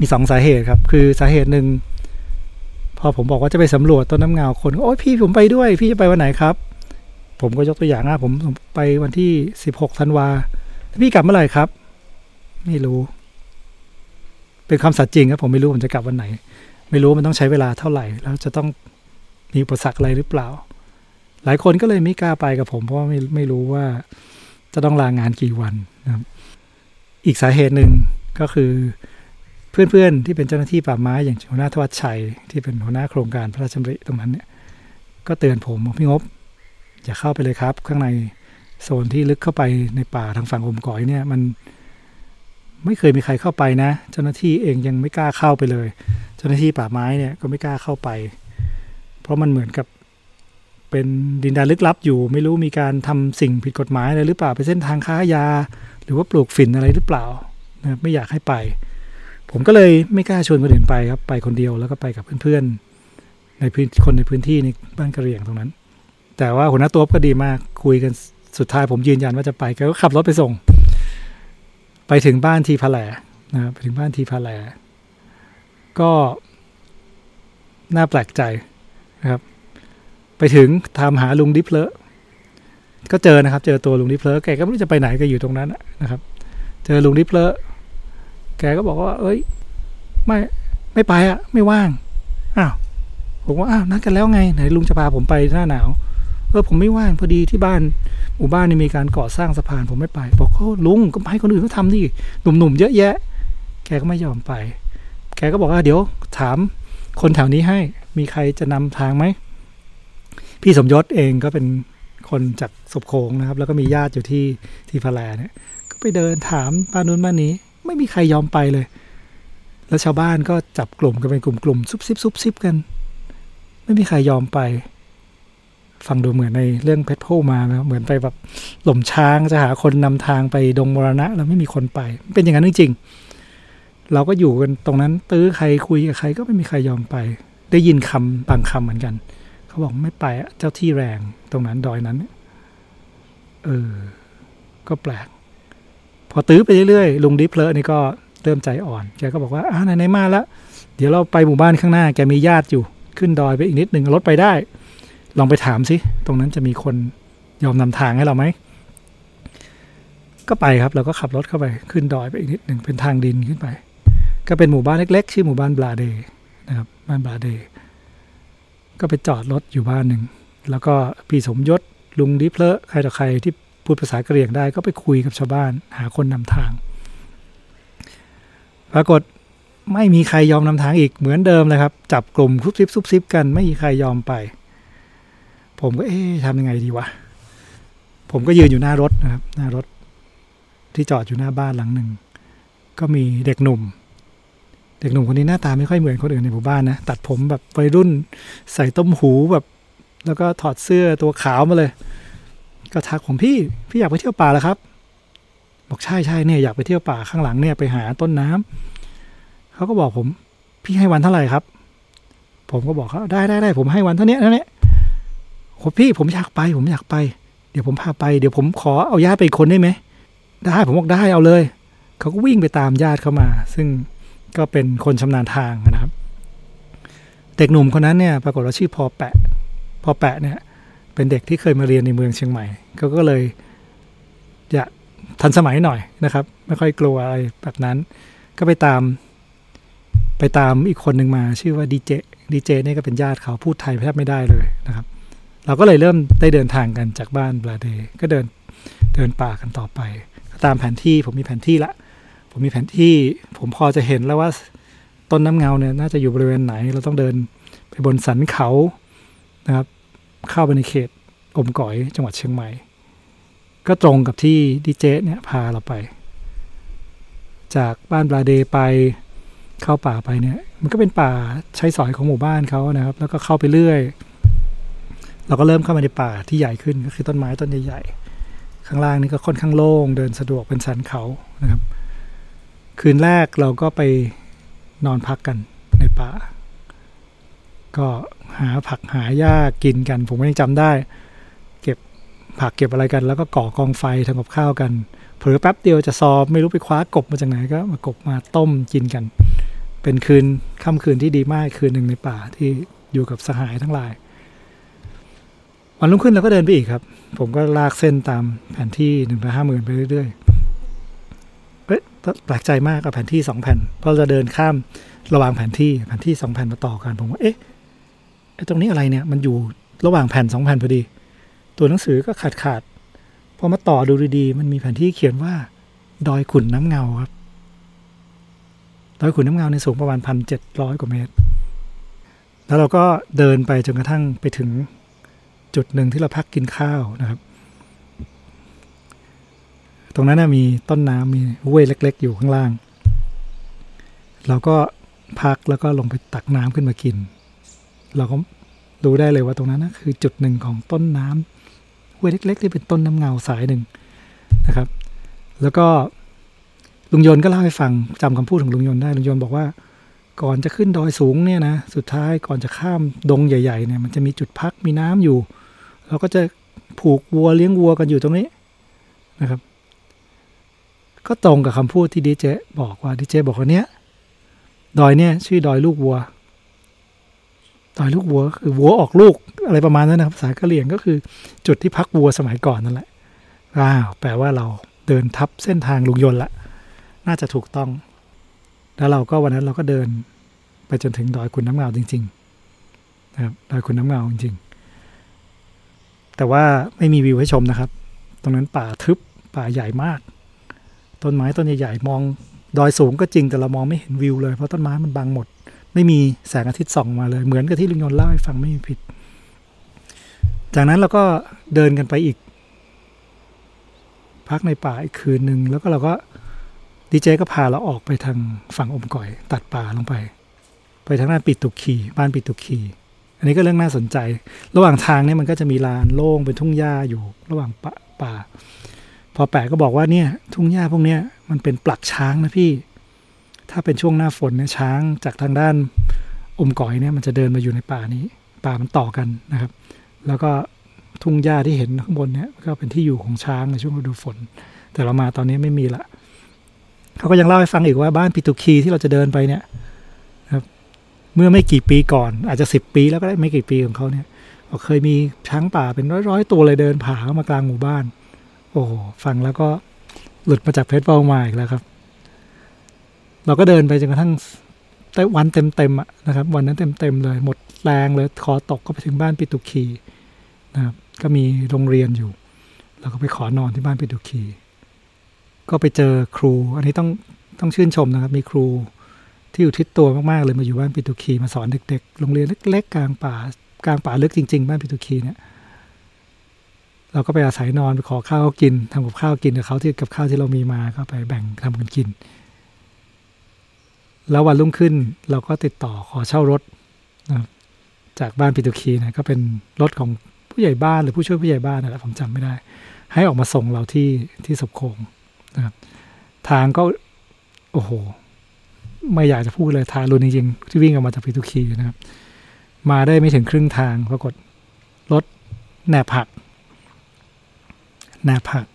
มีสองสาเหตุครับ คือสาเหตุหนึ่งพอผมบอกว่าจะไปสำรวจต้นน้ำเงาคนโอ้ยพี่ผมไปด้วย พี่จะไปวันไหนครับ ผมก็ยกตัวอย่างนะผมไปวันที่สิบหกธันวาพี่กลับเมื่อไหร่ครับ ไม่รู้ เป็นคำสัตย์จริงครับ ผมไม่รู้ผมจะกลับวันไหน ไม่รู้มันต้องใช้เวลาเท่าไหร่ แล้วจะต้องมีอุปสรรคอะไรหรือเปล่า หลายคนก็เลยไม่กล้าไปกับผม เพราะไม่ไม่รู้ว่าจะต้องลางานกี่วันนะครับ อีกสาเหตุหนึ่งก็คือ เพื่อนๆที่เป็นเจ้าหน้าที่ป่าไม้อย่างหัวหน้าทวัชชัย ที่เป็นหัวหน้าโครงการพระราชดำริตรงนั้นเนี่ยก็เตือนผมบอกพี่งบ อย่าเข้าไปเลยครับ ข้างในโซนที่ลึกเข้าไปในป่าทางฝั่งอมก่อยเนี่ย มันไม่เคยมีใครเข้าไปนะ เจ้าหน้าที่เองยังไม่กล้าเข้าไปเลย เจ้าหน้าที่ป่าไม้เนี่ยก็ไม่กล้าเข้าไป เพราะมันเหมือนกับเป็นดินแดนลึกลับอยู่ ไม่รู้มีการทำสิ่งผิดกฎหมายอะไรหรือเปล่าไปเส้นทางค้ายา หรือว่าปลูกฝิ่นอะไรหรือเปล่านะไม่อยากให้ไป ผมก็เลยไม่กล้าชวนคนอื่นไปครับ ไปคนเดียวแล้วก็ไปกับเพื่อนๆ ในพื้นคนในพื้นที่ในบ้านกระเหรี่ยงตรงนั้น แต่ว่าหัวหน้าตัวก็ดีมากคุยกันสุดท้ายผมยืนยันว่าจะไปแกก็ขับรถไปส่ง ไปถึงบ้านทีพะแหลนะไปถึงบ้านทีพะแหลก็น่าแปลกใจนะครับ ไปถึงทำหาลุงดิเพลก็เจอนะครับ เจอตัวลุงดิเพลแกก็ไม่รู้จะไปไหนก็อยู่ตรงนั้นนะครับ เจอลุงดิเพล แกก็บอกว่า เอ้ย ไม่ไม่ไปอะไม่ว่างอ้าวผมว่าอ้าวนัดกันแล้วไงไหนลุงจะพาผมไปหน้าหนาวเออผมไม่ว่างพอดีที่บ้านหมู่บ้านนี่มีการก่อสร้างสะพานผมไม่ไปบอกเขาลุงก็ให้คนอื่นเขาทำดิหนุ่มๆเยอะแยะ แกก็ไม่ยอมไป แกก็บอกว่าเดี๋ยว ถามคนแถวนี้ให้มีใครจะนำทางไหมพี่สมยศเองก็เป็นคนจากศพโคงนะครับ แล้วก็มีญาติอยู่ที่ที่พะแลเนี่ยก็ไปเดินถามบ้านนู้นบ้านนี้ ไม่มีใครยอมไปเลย แล้วชาวบ้านก็จับกลุ่มกันเป็นกลุ่มๆซุบซิบซุบซิบกัน ไม่มีใครยอมไป ฟังดูเหมือนในเรื่องเพชรโพมานะเหมือนไปแบบหล่มช้างจะหาคนนำทางไปดงมรณะ แล้วไม่มีคนไป เป็นอย่างนั้นจริงๆเราก็อยู่กันตรงนั้น ตื้อใครคุยกับใครก็ไม่มีใครยอมไป ได้ยินคำบางคำเหมือนกัน เขาบอกไม่ไปเจ้าที่แรงตรงนั้นดอยนั้น เออ ก็แปลก พอตื้อไปเรื่อยๆลุงดิเพลนี่ก็เริ่มใจอ่อน แกก็บอกว่าอ่าไหนๆมาแล้วเดี๋ยวเราไปหมู่บ้านข้างหน้า แกมีญาติอยู่ขึ้นดอยไปอีกนิดหนึ่งรถไปได้ ลองไปถามสิตรงนั้นจะมีคนยอมนำทางให้เราไหมก็ไปครับเราก็ขับรถเข้าไปขึ้นดอยไปอีกนิดหนึ่งเป็นทางดินขึ้นไป ก็เป็นหมู่บ้านเล็ก ๆ ชื่อหมู่บ้านบลาเดนะครับบ้านบลาเด ก็ไปจอดรถอยู่บ้านหนึ่งแล้วก็พี่สมยศลุงดิเพลใครต่อใครที่ พูดภาษากะเหรี่ยงได้ก็ไปคุยกับชาวบ้าน หาคนนำทาง ปรากฏไม่มีใครยอมนำทางอีกเหมือนเดิมเลยครับ จับกลุ่มซุบซิบซุบซิบกันไม่มีใครยอมไป ผมก็เอ๊ะทำยังไงดีวะผมก็ยืนอยู่หน้ารถนะครับ หน้ารถที่จอดอยู่หน้าบ้านหลังหนึ่งก็มีเด็กหนุ่ม เด็กหนุ่มคนนี้หน้าตาไม่ค่อยเหมือนคนอื่นในหมู่บ้านนะตัดผมแบบวัยรุ่น ใส่ต้มหูแบบ แล้วก็ถอดเสื้อตัวขาวมาเลย ก็ทักผมพี่พี่อยากไปเที่ยวป่าแล้วครับ บอกใช่ใช่เนี่ยอยากไปเที่ยวป่าข้างหลังเนี่ยไปหาต้นน้ำเขาก็บอกผม พี่ให้วันเท่าไหร่ครับ ผมก็บอกเขาได้ได้ได้ผมให้วันเท่านี้เท่านี้โหพี่ผมอยากไป ผมอยากไป เดี๋ยวผมพาไปเดี๋ยวผมขอเอาญาติไปคนได้ไหมได้ผมบอกได้เอาเลยเขาก็วิ่งไปตามญาติเข้ามา ซึ่งก็เป็นคนชำนาญทางนะครับ เด็กหนุ่มคนนั้นเนี่ย ปรากฏว่าชื่อพอแปะ พอแปะเนี่ย เป็นเด็กที่เคยมาเรียนในเมืองเชียงใหม่เขาก็เลยอยากทันสมัยหน่อยนะครับ ไม่ค่อยกลัวอะไรแบบนั้น ก็ไปตาม ไปตามอีกคนหนึ่งมา ชื่อว่าดีเจดีเจนี่ก็เป็นญาติเขาพูดไทยแทบไม่ได้เลยนะครับ เราก็เลยเริ่มได้เดินทางกันจากบ้านบราเดก็เดินเดินป่ากันต่อไป ตามแผนที่ผมมีแผนที่ละ ผมมีแผนที่ ผมพอจะเห็นแล้วว่าต้นน้ำเงาเนี่ยน่าจะอยู่บริเวณไหน เราต้องเดินไปบนสันเขานะครับ เข้าไปในเขตอมก๋อยจังหวัดเชียงใหม่ ก็ตรงกับที่ดีเจเนี่ยพาเราไป จากบ้านปลาเดไปเข้าป่าไปเนี่ย มันก็เป็นป่าใช้สอยของหมู่บ้านเขานะครับ แล้วก็เข้าไปเรื่อย เราก็เริ่มเข้ามาในป่าที่ใหญ่ขึ้นก็คือต้นไม้ต้นใหญ่ๆ ข้างล่างนี่ก็ค่อนข้างโล่งเดินสะดวกเป็นสันเขานะครับ คืนแรกเราก็ไปนอนพักกันในป่า ก็หาผักหาหญ้ากินกัน ผมก็ยังจำได้ เก็บผักเก็บอะไรกัน แล้วก็ก่อกองไฟทำกับข้าวกันเผลอแป๊บเดียวจะซอมไม่รู้ไปคว้ากบมาจากไหนก็มากบมาต้มกินกัน เป็นคืนค่ำคืนที่ดีมากคืนหนึ่งในป่าที่อยู่กับสหายทั้งหลาย วันรุ่งขึ้นเราก็เดินไปอีกครับ ผมก็ลากเส้นตามแผนที่หนึ่งไปห้าหมื่นไปเรื่อยๆเอ๊ะแปลกใจมากกับแผนที่สองแผ่นเพราะจะเดินข้ามระหว่างแผนที่แผนที่สองแผ่นมาต่อกันผมว่าเอ๊ะ ไอ้ตรงนี้อะไรเนี่ยมันอยู่ระหว่างแผ่นสองแผ่นพอดี ตัวหนังสือก็ขาดขาดพอมาต่อดูดีๆ มันมีแผนที่เขียนว่า ดอยขุนน้ำเงาครับ ดอยขุนน้ำเงาในสูงประมาณพันเจ็ดร้อยกว่าเมตร แล้วเราก็เดินไปจนกระทั่งไปถึงจุดหนึ่งที่เราพักกินข้าวนะครับ ตรงนั้นมีต้นน้ำมีห้วยเล็ก ๆ อยู่ข้างล่าง เราก็พักแล้วก็ลงไปตักน้ำขึ้นมากิน เราก็รู้ได้เลยว่าตรงนั้นนะคือจุดหนึ่งของต้นน้ำห้วยเล็ก ๆ ที่เป็นต้นน้ำเงาสายหนึ่งนะครับ แล้วก็ลุงยนก็เล่าให้ฟังจำคำพูดของลุงยนได้ลุงยนบอกว่า ก่อนจะขึ้นดอยสูงเนี่ยนะสุดท้ายก่อนจะข้ามดงใหญ่ๆเนี่ยมันจะมีจุดพักมีน้ำอยู่ เราก็จะผูกวัวเลี้ยงวัวกันอยู่ตรงนี้นะครับ ก็ตรงกับคำพูดที่ดีเจบอกว่าดีเจบอกว่าเนี้ยดอยเนี่ยชื่อดอยลูกวัว ดอยลูกวัวคือวัวออกลูกอะไรประมาณนั้นนะครับภาษากะเหรี่ยงก็คือจุดที่พักวัวสมัยก่อนนั่นแหละว้าวแปลว่าเราเดินทับเส้นทางลุงยนต์ละ น่าจะถูกต้อง แล้วเราก็วันนั้นเราก็เดินไปจนถึงดอยคุณน้ำเงาจริง ๆ นะครับดอยคุณน้ำเงาจริง ๆ แต่ว่าไม่มีวิวให้ชมนะครับ ตรงนั้นป่าทึบป่าใหญ่มาก ต้นไม้ต้นใหญ่ๆมองดอยสูงก็จริงแต่เรามองไม่เห็นวิวเลยเพราะต้นไม้มันบังหมด ไม่มีแสงอาทิตย์ส่องมาเลย เหมือนกับที่ลุงยนต์เล่าให้ฟังไม่มีผิด จากนั้นเราก็เดินกันไปอีก พักในป่าอีกคืนหนึ่งแล้วก็เราก็ดีเจก็พาเราออกไปทางฝั่งอมก่อย ตัดป่าลงไป ไปทางด้านปิดตุกขีบ้านปิดตุกขีอันนี้ก็เรื่องน่าสนใจ ระหว่างทางเนี่ยมันก็จะมีลานโล่งเป็นทุ่งหญ้าอยู่ระหว่างป่าป่าพอแปะก็บอกว่าเนี่ย ทุ่งหญ้าพวกเนี้ยมันเป็นปลักช้างนะพี่ ถ้าเป็นช่วงหน้าฝนเนี่ยช้างจากทางด้านอมก่อยเนี่ยมันจะเดินมาอยู่ในป่านี้ ป่ามันต่อกันนะครับ แล้วก็ทุ่งหญ้าที่เห็นข้างบนเนี่ยก็เป็นที่อยู่ของช้างในช่วงฤดูฝน แต่เรามาตอนนี้ไม่มีละเขาก็ยังเล่าให้ฟังอีกว่าบ้านปิตุคีที่เราจะเดินไปเนี่ยครับเมื่อไม่กี่ปีก่อน อาจจะสิบปีแล้วก็ได้ไม่กี่ปีของเขาเนี่ยเคยมีช้างป่าเป็นร้อยๆตัวเลยเดินผ่าเข้ามากลางหมู่บ้าน โอ้ฟังแล้วก็หลุดมาจากเพชรเป้ามาอีกแล้วครับ เราก็เดินไปจนกระทั่งแต่วันเต็มๆอะนะครับ วันนั้นเต็มๆเลย หมดแรงเลยคอตกก็ไปถึงบ้านปิตุคีนะครับก็มีโรงเรียนอยู่เราก็ไปขอนอนที่บ้านปิตุคี ก็ไปเจอครู อันนี้ต้องต้องชื่นชมนะครับ มีครูที่อยู่ทิศตัวมากๆเลยมาอยู่บ้านปิตุคีมาสอนเด็กๆ โรงเรียนเล็กๆกลางป่ากลางป่าลึกจริง ๆ บ้านปิตุคีเนี่ยเราก็ไปอาศัยนอนไปขอข้าวกินทำกับข้าวกินกับเขาที่กับข้าวที่เรามีมาก็ไปแบ่งทำกันกิน แล้ววันรุ่งขึ้นเราก็ติดต่อขอเช่ารถนะจากบ้านปิตุคีนะก็เป็นรถของผู้ใหญ่บ้านหรือผู้ช่วยผู้ใหญ่บ้านนะผมจำไม่ได้ ให้ออกมาส่งเราที่ที่สบโคงนะครับทางก็ โอ้โห ไม่อยากจะพูดเลยทารุณจริงๆที่วิ่งออกมาจากพิทุคีนะครับ มาได้ไม่ถึงครึ่งทางปรากฏรถแหนบหักแหนบหัก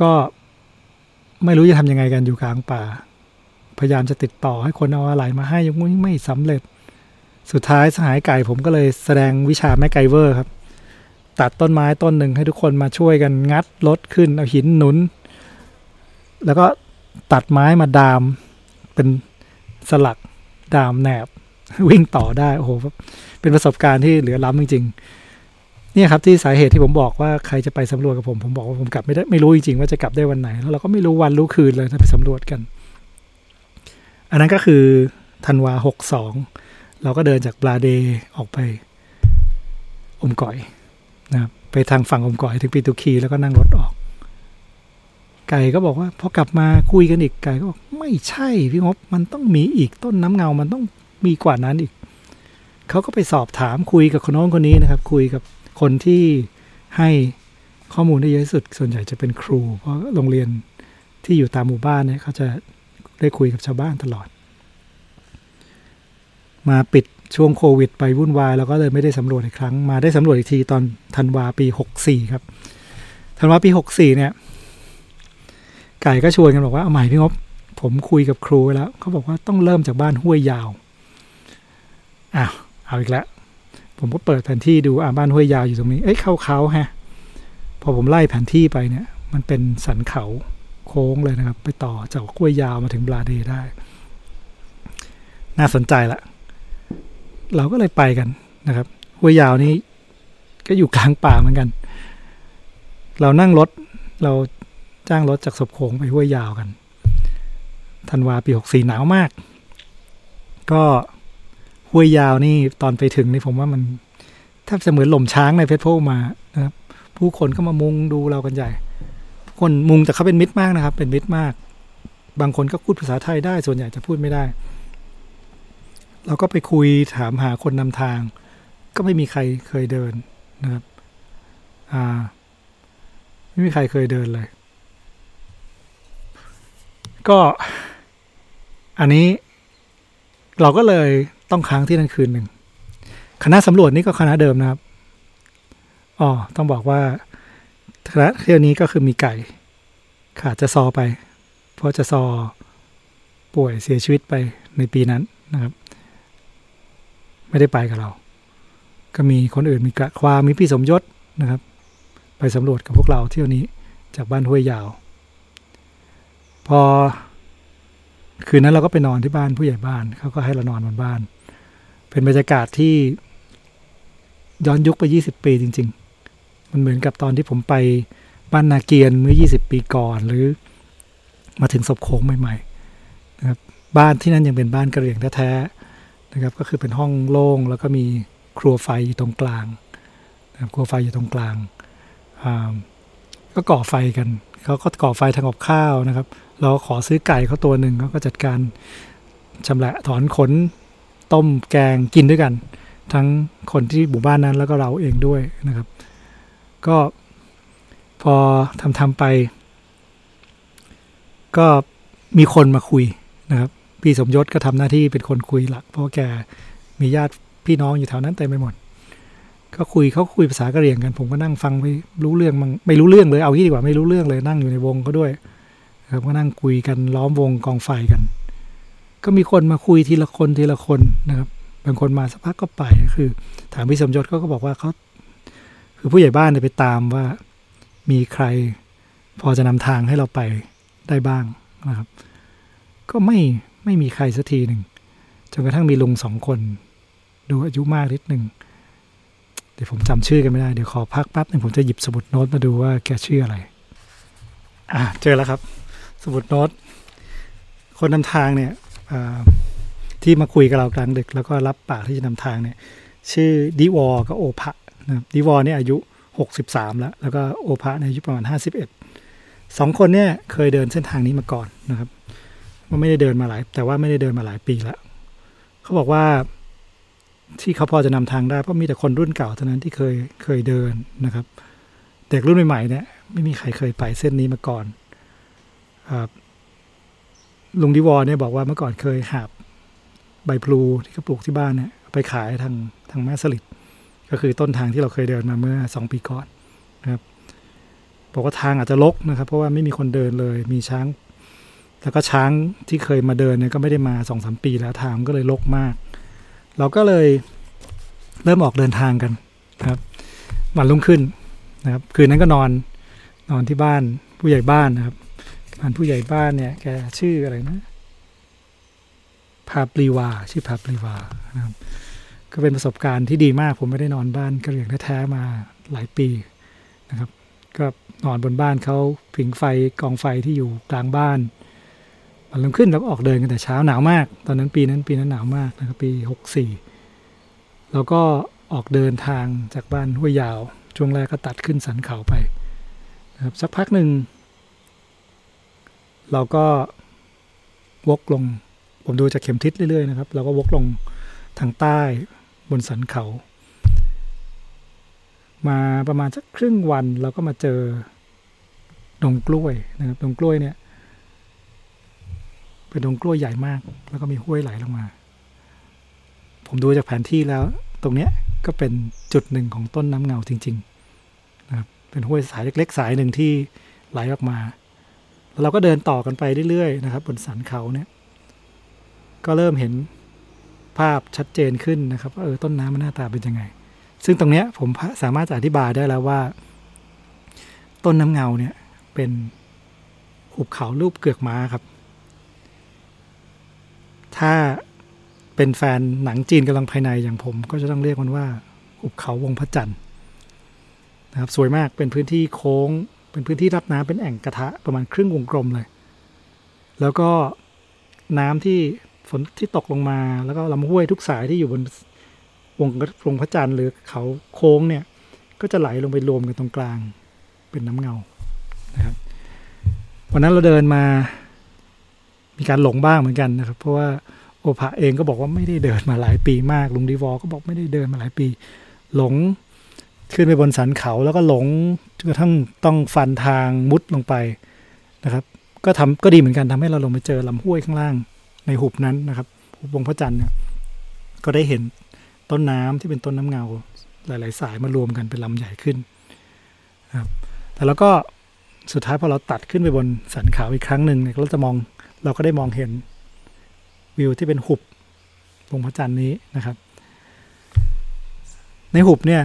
ก็ไม่รู้จะทำยังไงกันอยู่กลางป่า พยายามจะติดต่อให้คนเอาอะไรมาให้ยังไม่สำเร็จ สุดท้ายสหายไก่ผมก็เลยแสดงวิชาแม่ไกเวอร์ครับ ตัดต้นไม้ต้นหนึ่งให้ทุกคนมาช่วยกันงัดรถขึ้นเอาหินหนุน แล้วก็ตัดไม้มาดาม เป็นสลักดามแหนบ วิ่งต่อได้โอ้โหเป็นประสบการณ์ที่เหลือล้ำจริง ๆ เนี่ยครับที่สาเหตุที่ผมบอกว่าใครจะไปสำรวจกับผม ผมบอกว่าผมกลับไม่ได้ไม่รู้จริงๆว่าจะกลับได้วันไหน แล้วเราก็ไม่รู้วันรู้คืนเลยถ้าไปสำรวจกัน อันนั้นก็คือธันวาหกสองเราก็เดินจากบลาเดออกไปอมก่อยนะครับไปทางฝั่งอมก่อยถึงปีตุคีแล้วก็นั่งรถออก ไก่ก็บอกว่าพอกลับมาคุยกันอีกไก่ก็บอกไม่ใช่พี่งบมันต้องมีอีกต้นน้ำเงา มันต้องมีกว่านั้นอีก เขาก็ไปสอบถามคุยกับคนน้นคนนี้นะครับ คุยกับคนที่ให้ข้อมูลได้เยอะที่สุด ส่วนใหญ่จะเป็นครู เพราะโรงเรียนที่อยู่ตามหมู่บ้านเนี่ยเขาจะ ได้คุยกับชาวบ้านตลอด มาปิดช่วงโควิด ไปวุ่นวายแล้วก็เลยไม่ได้สำรวจอีกครั้ง มาได้สำรวจอีกทีตอนธันวาปีหกสี่ครับธันวาปีหกสี่เนี่ย ไก่ก็ชวนกันบอกว่าเอาใหม่พี่งบผมคุยกับครูแล้วเขาบอกว่าต้องเริ่มจากบ้านห้วยยาวอ้าวเอาอีกแล้วผมก็เปิดแผนที่ดูอ่าบ้านห้วยยาวอยู่ตรงนี้ เอ้ยเขาเขาฮะ พอผมไล่แผนที่ไปเนี่ย มันเป็นสันเขา โค้งเลยนะครับ ไปต่อจากห้วยยาวมาถึงบลาเดได้ น่าสนใจละ เราก็เลยไปกันนะครับห้วยยาวนี้ก็อยู่กลางป่าเหมือนกัน เรานั่งรถเราจ้างรถจากศพโขงไปห้วยยาวกันธันวาปีหกสี่หนาวมาก ก็ห้วยยาวนี่ตอนไปถึงนี่ผมว่ามันแทบจะเหมือนหล่มช้างในเพชรโพมานะครับ ผู้คนก็มามุงดูเรากันใหญ่ คนมุงแต่เขาเป็นมิตรมากนะครับ เป็นมิตรมาก บางคนก็พูดภาษาไทยได้ ส่วนใหญ่จะพูดไม่ได้ เราก็ไปคุยถามหาคนนำทาง ก็ไม่มีใครเคยเดินนะครับ อ่า ไม่มีใครเคยเดินเลย ก็ อันนี้เราก็เลยต้องค้างที่นั่นคืนหนึ่งคณะสำรวจนี่ก็คณะเดิมนะครับอ๋อต้องบอกว่า คณะเที่ยวนี้ก็คือมีไก่ ขาดจะซอไป เพราะจะซอป่วยเสียชีวิตไปในปีนั้นนะครับ ไม่ได้ไปกับเรา ก็มีคนอื่นมีกระความมีพี่สมยศนะครับ ไปสำรวจกับพวกเราเที่ยวนี้จากบ้านห้วยยาว พอคืนนั้นเราก็ไปนอนที่บ้านผู้ใหญ่บ้านเขาก็ให้เรานอนบนบ้าน เป็นบรรยากาศที่ย้อนยุคไปยี่สิบปีจริง ๆ มันเหมือนกับตอนที่ผมไปบ้านนาเกียนเมื่อยี่สิบปีก่อน หรือมาถึงศพโขงใหม่ๆนะครับบ้านที่นั่นยังเป็นบ้านกระเหรี่ยงแท้ๆนะครับ ก็คือเป็นห้องโล่งแล้วก็มีครัวไฟอยู่ตรงกลางนะครับครัวไฟอยู่ตรงกลางก็ก่อไฟกันเขาก็ก่อไฟทางอบข้าวนะครับเราขอซื้อไก่เขาตัวหนึ่งเขาก็จัดการชำละถอนขนต้มแกงกินด้วยกัน ทั้งคนที่หมู่บ้านนั้นแล้วก็เราเองด้วยนะครับ ก็พอทำทำไป ก็มีคนมาคุยนะครับ พี่สมยศก็ทำหน้าที่เป็นคนคุยหลัก เพราะแกมีญาติพี่น้องอยู่แถวนั้นเต็มไปหมด ก็คุยเขาคุยภาษากะเหรี่ยงกัน ผมก็นั่งฟังไม่รู้เรื่องมังไม่รู้เรื่องเลยเอาที่ดีกว่าไม่รู้เรื่องเลยนั่งอยู่ในวงก็ด้วยครับก็นั่งคุยกันล้อมวงกองไฟกัน ก็มีคนมาคุยทีละคนทีละคนนะครับบางคนมาสักพักก็ไปคือ ถามพี่สมยศเขาก็บอกว่าเขา คือผู้ใหญ่บ้านไปตามว่ามีใครพอจะนำทางให้เราไปได้บ้างนะครับ ก็ไม่ไม่มีใครสักทีหนึ่งจนกระทั่งมีลุงสองคน ดูอายุมากนิดหนึ่งเดี๋ยวผมจำชื่อกันไม่ได้ เดี๋ยวขอพักแป๊บหนึ่งผมจะหยิบสมุดโน้ตมาดูว่าแกชื่ออะไร อ่าเจอแล้วครับ สมุดโน้ต คนนำทางเนี่ยที่มาคุยกับเรากลางดึก แล้วก็รับปากที่จะนำทางเนี่ย ชื่อดิวอกับโอภะ นะครับดิวอเนี่ยอายุหกสิบสามแล้ว แล้วก็โอภะเนี่ยอายุประมาณห้าสิบเอ็ดสองคนเนี่ยเคยเดินเส้นทางนี้มาก่อนนะครับว่าไม่ได้เดินมาหลาย แต่ว่าไม่ได้เดินมาหลายปีแล้วเขาบอกว่าที่เขาพอจะนำทางได้เพราะมีแต่คนรุ่นเก่าเท่านั้นที่เคยเคยเดินนะครับ เด็กรุ่นใหม่ๆเนี่ยไม่มีใครเคยไปเส้นนี้มาก่อนลุงดิวอเนี่ยบอกว่าเมื่อก่อนเคยหาบใบพลูที่เขาปลูกที่บ้านเนี่ยไปขายทางทางแม่สลิด ก็คือต้นทางที่เราเคยเดินมาเมื่อสองปีก่อนนะครับบอกว่าทางอาจจะลกนะครับ เพราะว่าไม่มีคนเดินเลย มีช้าง แล้วก็ช้างที่เคยมาเดินเนี่ยก็ไม่ได้มาสองสามปีแล้วทางก็เลยลกมาก เราก็เลยเริ่มออกเดินทางกันนะครับวันรุ่งขึ้นนะครับ คืนนั้นก็นอนนอนที่บ้านผู้ใหญ่บ้านนะครับบ้านผู้ใหญ่บ้านเนี่ยแกชื่ออะไรนะพาปลีวา ชื่อพาปลีวานะครับ ก็เป็นประสบการณ์ที่ดีมาก ผมไม่ได้นอนบ้านกระเหรี่ยงแท้ๆมาหลายปีนะครับ ก็นอนบนบ้านเขาผิงไฟกองไฟที่อยู่กลางบ้านวันรุ่งขึ้นเราก็ออกเดินกันแต่เช้าหนาวมาก ตอนนั้นปีนั้นปีนั้นหนาวมากนะครับปีหกสี่เราก็ออกเดินทางจากบ้านห้วยยาว ช่วงแรกก็ตัดขึ้นสันเขาไปนะครับสักพักหนึ่งเราก็วกลง ผมดูจากเข็มทิศเรื่อยๆนะครับ เราก็วกลงทางใต้ บนสันเขา มาประมาณสักครึ่งวันเราก็มาเจอดงกล้วยนะครับดงกล้วยเนี่ย เป็นดงกล้วยใหญ่มาก แล้วก็มีห้วยไหลลงมา ผมดูจากแผนที่แล้ว ตรงเนี้ยก็เป็นจุดหนึ่งของต้นน้ำเงาจริง ๆ นะครับ เป็นห้วยสายเล็ก ๆ สายหนึ่งที่ไหลออกมาแล้วเราก็เดินต่อกันไปเรื่อยๆนะครับ บนสันเขาเนี่ย ก็เริ่มเห็น ภาพชัดเจนขึ้นนะครับว่าเออต้นน้ำมันหน้าตาเป็นยังไง ซึ่งตรงเนี้ยผมสามารถจะอธิบายได้แล้วว่า ต้นน้ำเงาเนี่ยเป็นหุบเขารูปเกือกม้าครับ ถ้าเป็นแฟนหนังจีนกำลังภายในอย่างผม ก็จะต้องเรียกมันว่าหุบเขาวงพระจันทร์นะครับสวยมากเป็นพื้นที่โค้ง เป็นพื้นที่รับน้ำเป็นแอ่งกระทะประมาณครึ่งวงกลมเลย แล้วก็น้ำที่ ฝนที่ตกลงมาแล้วก็ลำห้วยทุกสายที่อยู่บนวงวงพระจันทร์หรือเขาโค้งเนี่ย ก็จะไหลลงไปรวมกันตรงกลางเป็นน้ำเงานะครับวันนั้นเราเดินมา มีการหลงบ้างเหมือนกันนะครับ เพราะว่าโอภะเองก็บอกว่าไม่ได้เดินมาหลายปีมากลุงดีวอก็บอกไม่ได้เดินมาหลายปี หลงขึ้นไปบนสันเขาแล้วก็หลงจนกระทั่งต้องฟันทางมุดลงไปนะครับ ก็ทำก็ดีเหมือนกันทำให้เราลงไปเจอลำห้วยข้างล่าง ในหุบนั้นนะครับหุบวงพระจันทร์เนี่ยก็ได้เห็นต้นน้ำที่เป็นต้นน้ำเงา หลาย ๆ สายมารวมกันเป็นลำใหญ่ขึ้นนะครับแต่แล้วก็สุดท้ายพอเราตัดขึ้นไปบนสันเขาอีกครั้งหนึ่งเนี่ยเราจะมองเราก็ได้มองเห็นวิวที่เป็นหุบวงพระจันทร์นี้นะครับ ในหุบเนี่ย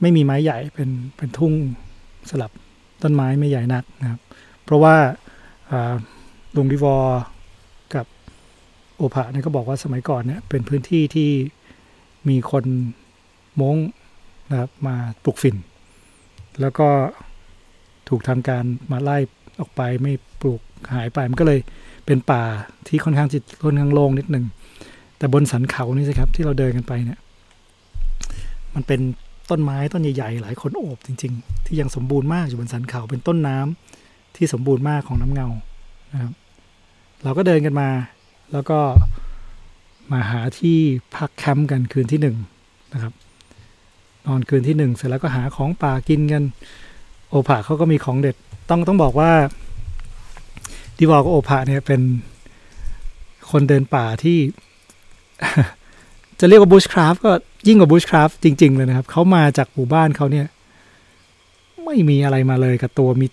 ไม่มีไม้ใหญ่เป็นเป็นทุ่งสลับต้นไม้ไม่ใหญ่นักนะครับ เพราะว่าลุงดิวอ โอภะเนี่ยก็บอกว่าสมัยก่อนเนี่ยเป็นพื้นที่ที่มีคนมงนะครับมาปลูกฝิ่น แล้วก็ถูกทางการมาไล่ออกไปไม่ปลูกหายไปมันก็เลยเป็นป่าที่ค่อนข้างจิตค่อนข้างโล่งนิดหนึ่งแต่บนสันเขานี่สิครับที่เราเดินกันไปเนี่ย มันเป็นต้นไม้ต้นใหญ่ๆหลายคนโอบจริง ๆ ที่ยังสมบูรณ์มากอยู่บนสันเขาเป็นต้นน้ำที่สมบูรณ์มากของน้ำเงานะครับ เราก็เดินกันมา แล้วก็มาหาที่พักแคมป์กันคืนที่หนึ่งนะครับ นอนคืนที่หนึ่งเสร็จแล้วก็หาของป่ากินกัน โอภาเขาก็มีของเด็ด ต้องต้องบอกว่าดีวอลกับโอภาเนี่ยเป็นคนเดินป่าที่ จะเรียกว่าบูชคราฟก็ยิ่งกว่าบูชคราฟจริง ๆ เลยนะครับ เขามาจากหมู่บ้านเขาเนี่ย ไม่มีอะไรมาเลยกับตัวมี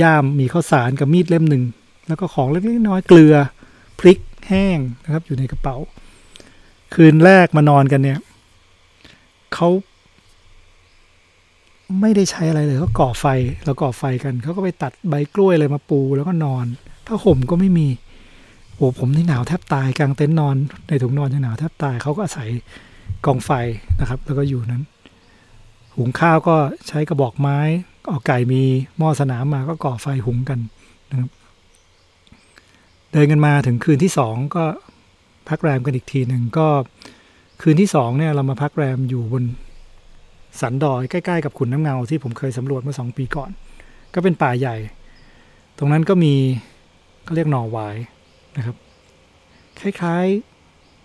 ย่ามมีข้าวสารกับมีดเล่มหนึ่ง แล้วก็ของเล็กๆน้อยเกลือพริก แห้งนะครับ อยู่ในกระเป๋า คืนแรกมานอนกันเนี่ยเขาไม่ได้ใช้อะไรเลยเขาก่อไฟเราก่อไฟกันเขาก็ไปตัดใบกล้วยเลยมาปูแล้วก็นอนผ้าห่มก็ไม่มีโอ้ผมนี่หนาวแทบตายกลางเต็นท์นอน ในถุงนอนยังหนาวแทบตายเขาก็อาศัยกองไฟนะครับ แล้วก็อยู่นั้น หุงข้าวก็ใช้กระบอกไม้ออกไก่มีหม้อสนามมาก็ก่อไฟหุงกันนะครับ เดินกันมาถึงคืนที่สองก็พักแรมกันอีกทีหนึ่งก็ คืนที่สองเนี่ยเรามาพักแรมอยู่บนสันดอยใกล้ๆกับขุนน้ำเงาที่ผมเคยสำรวจเมื่อสองปีก่อน ก็เป็นป่าใหญ่ ตรงนั้นก็มีเขาเรียกหน่อหวายนะครับ คล้าย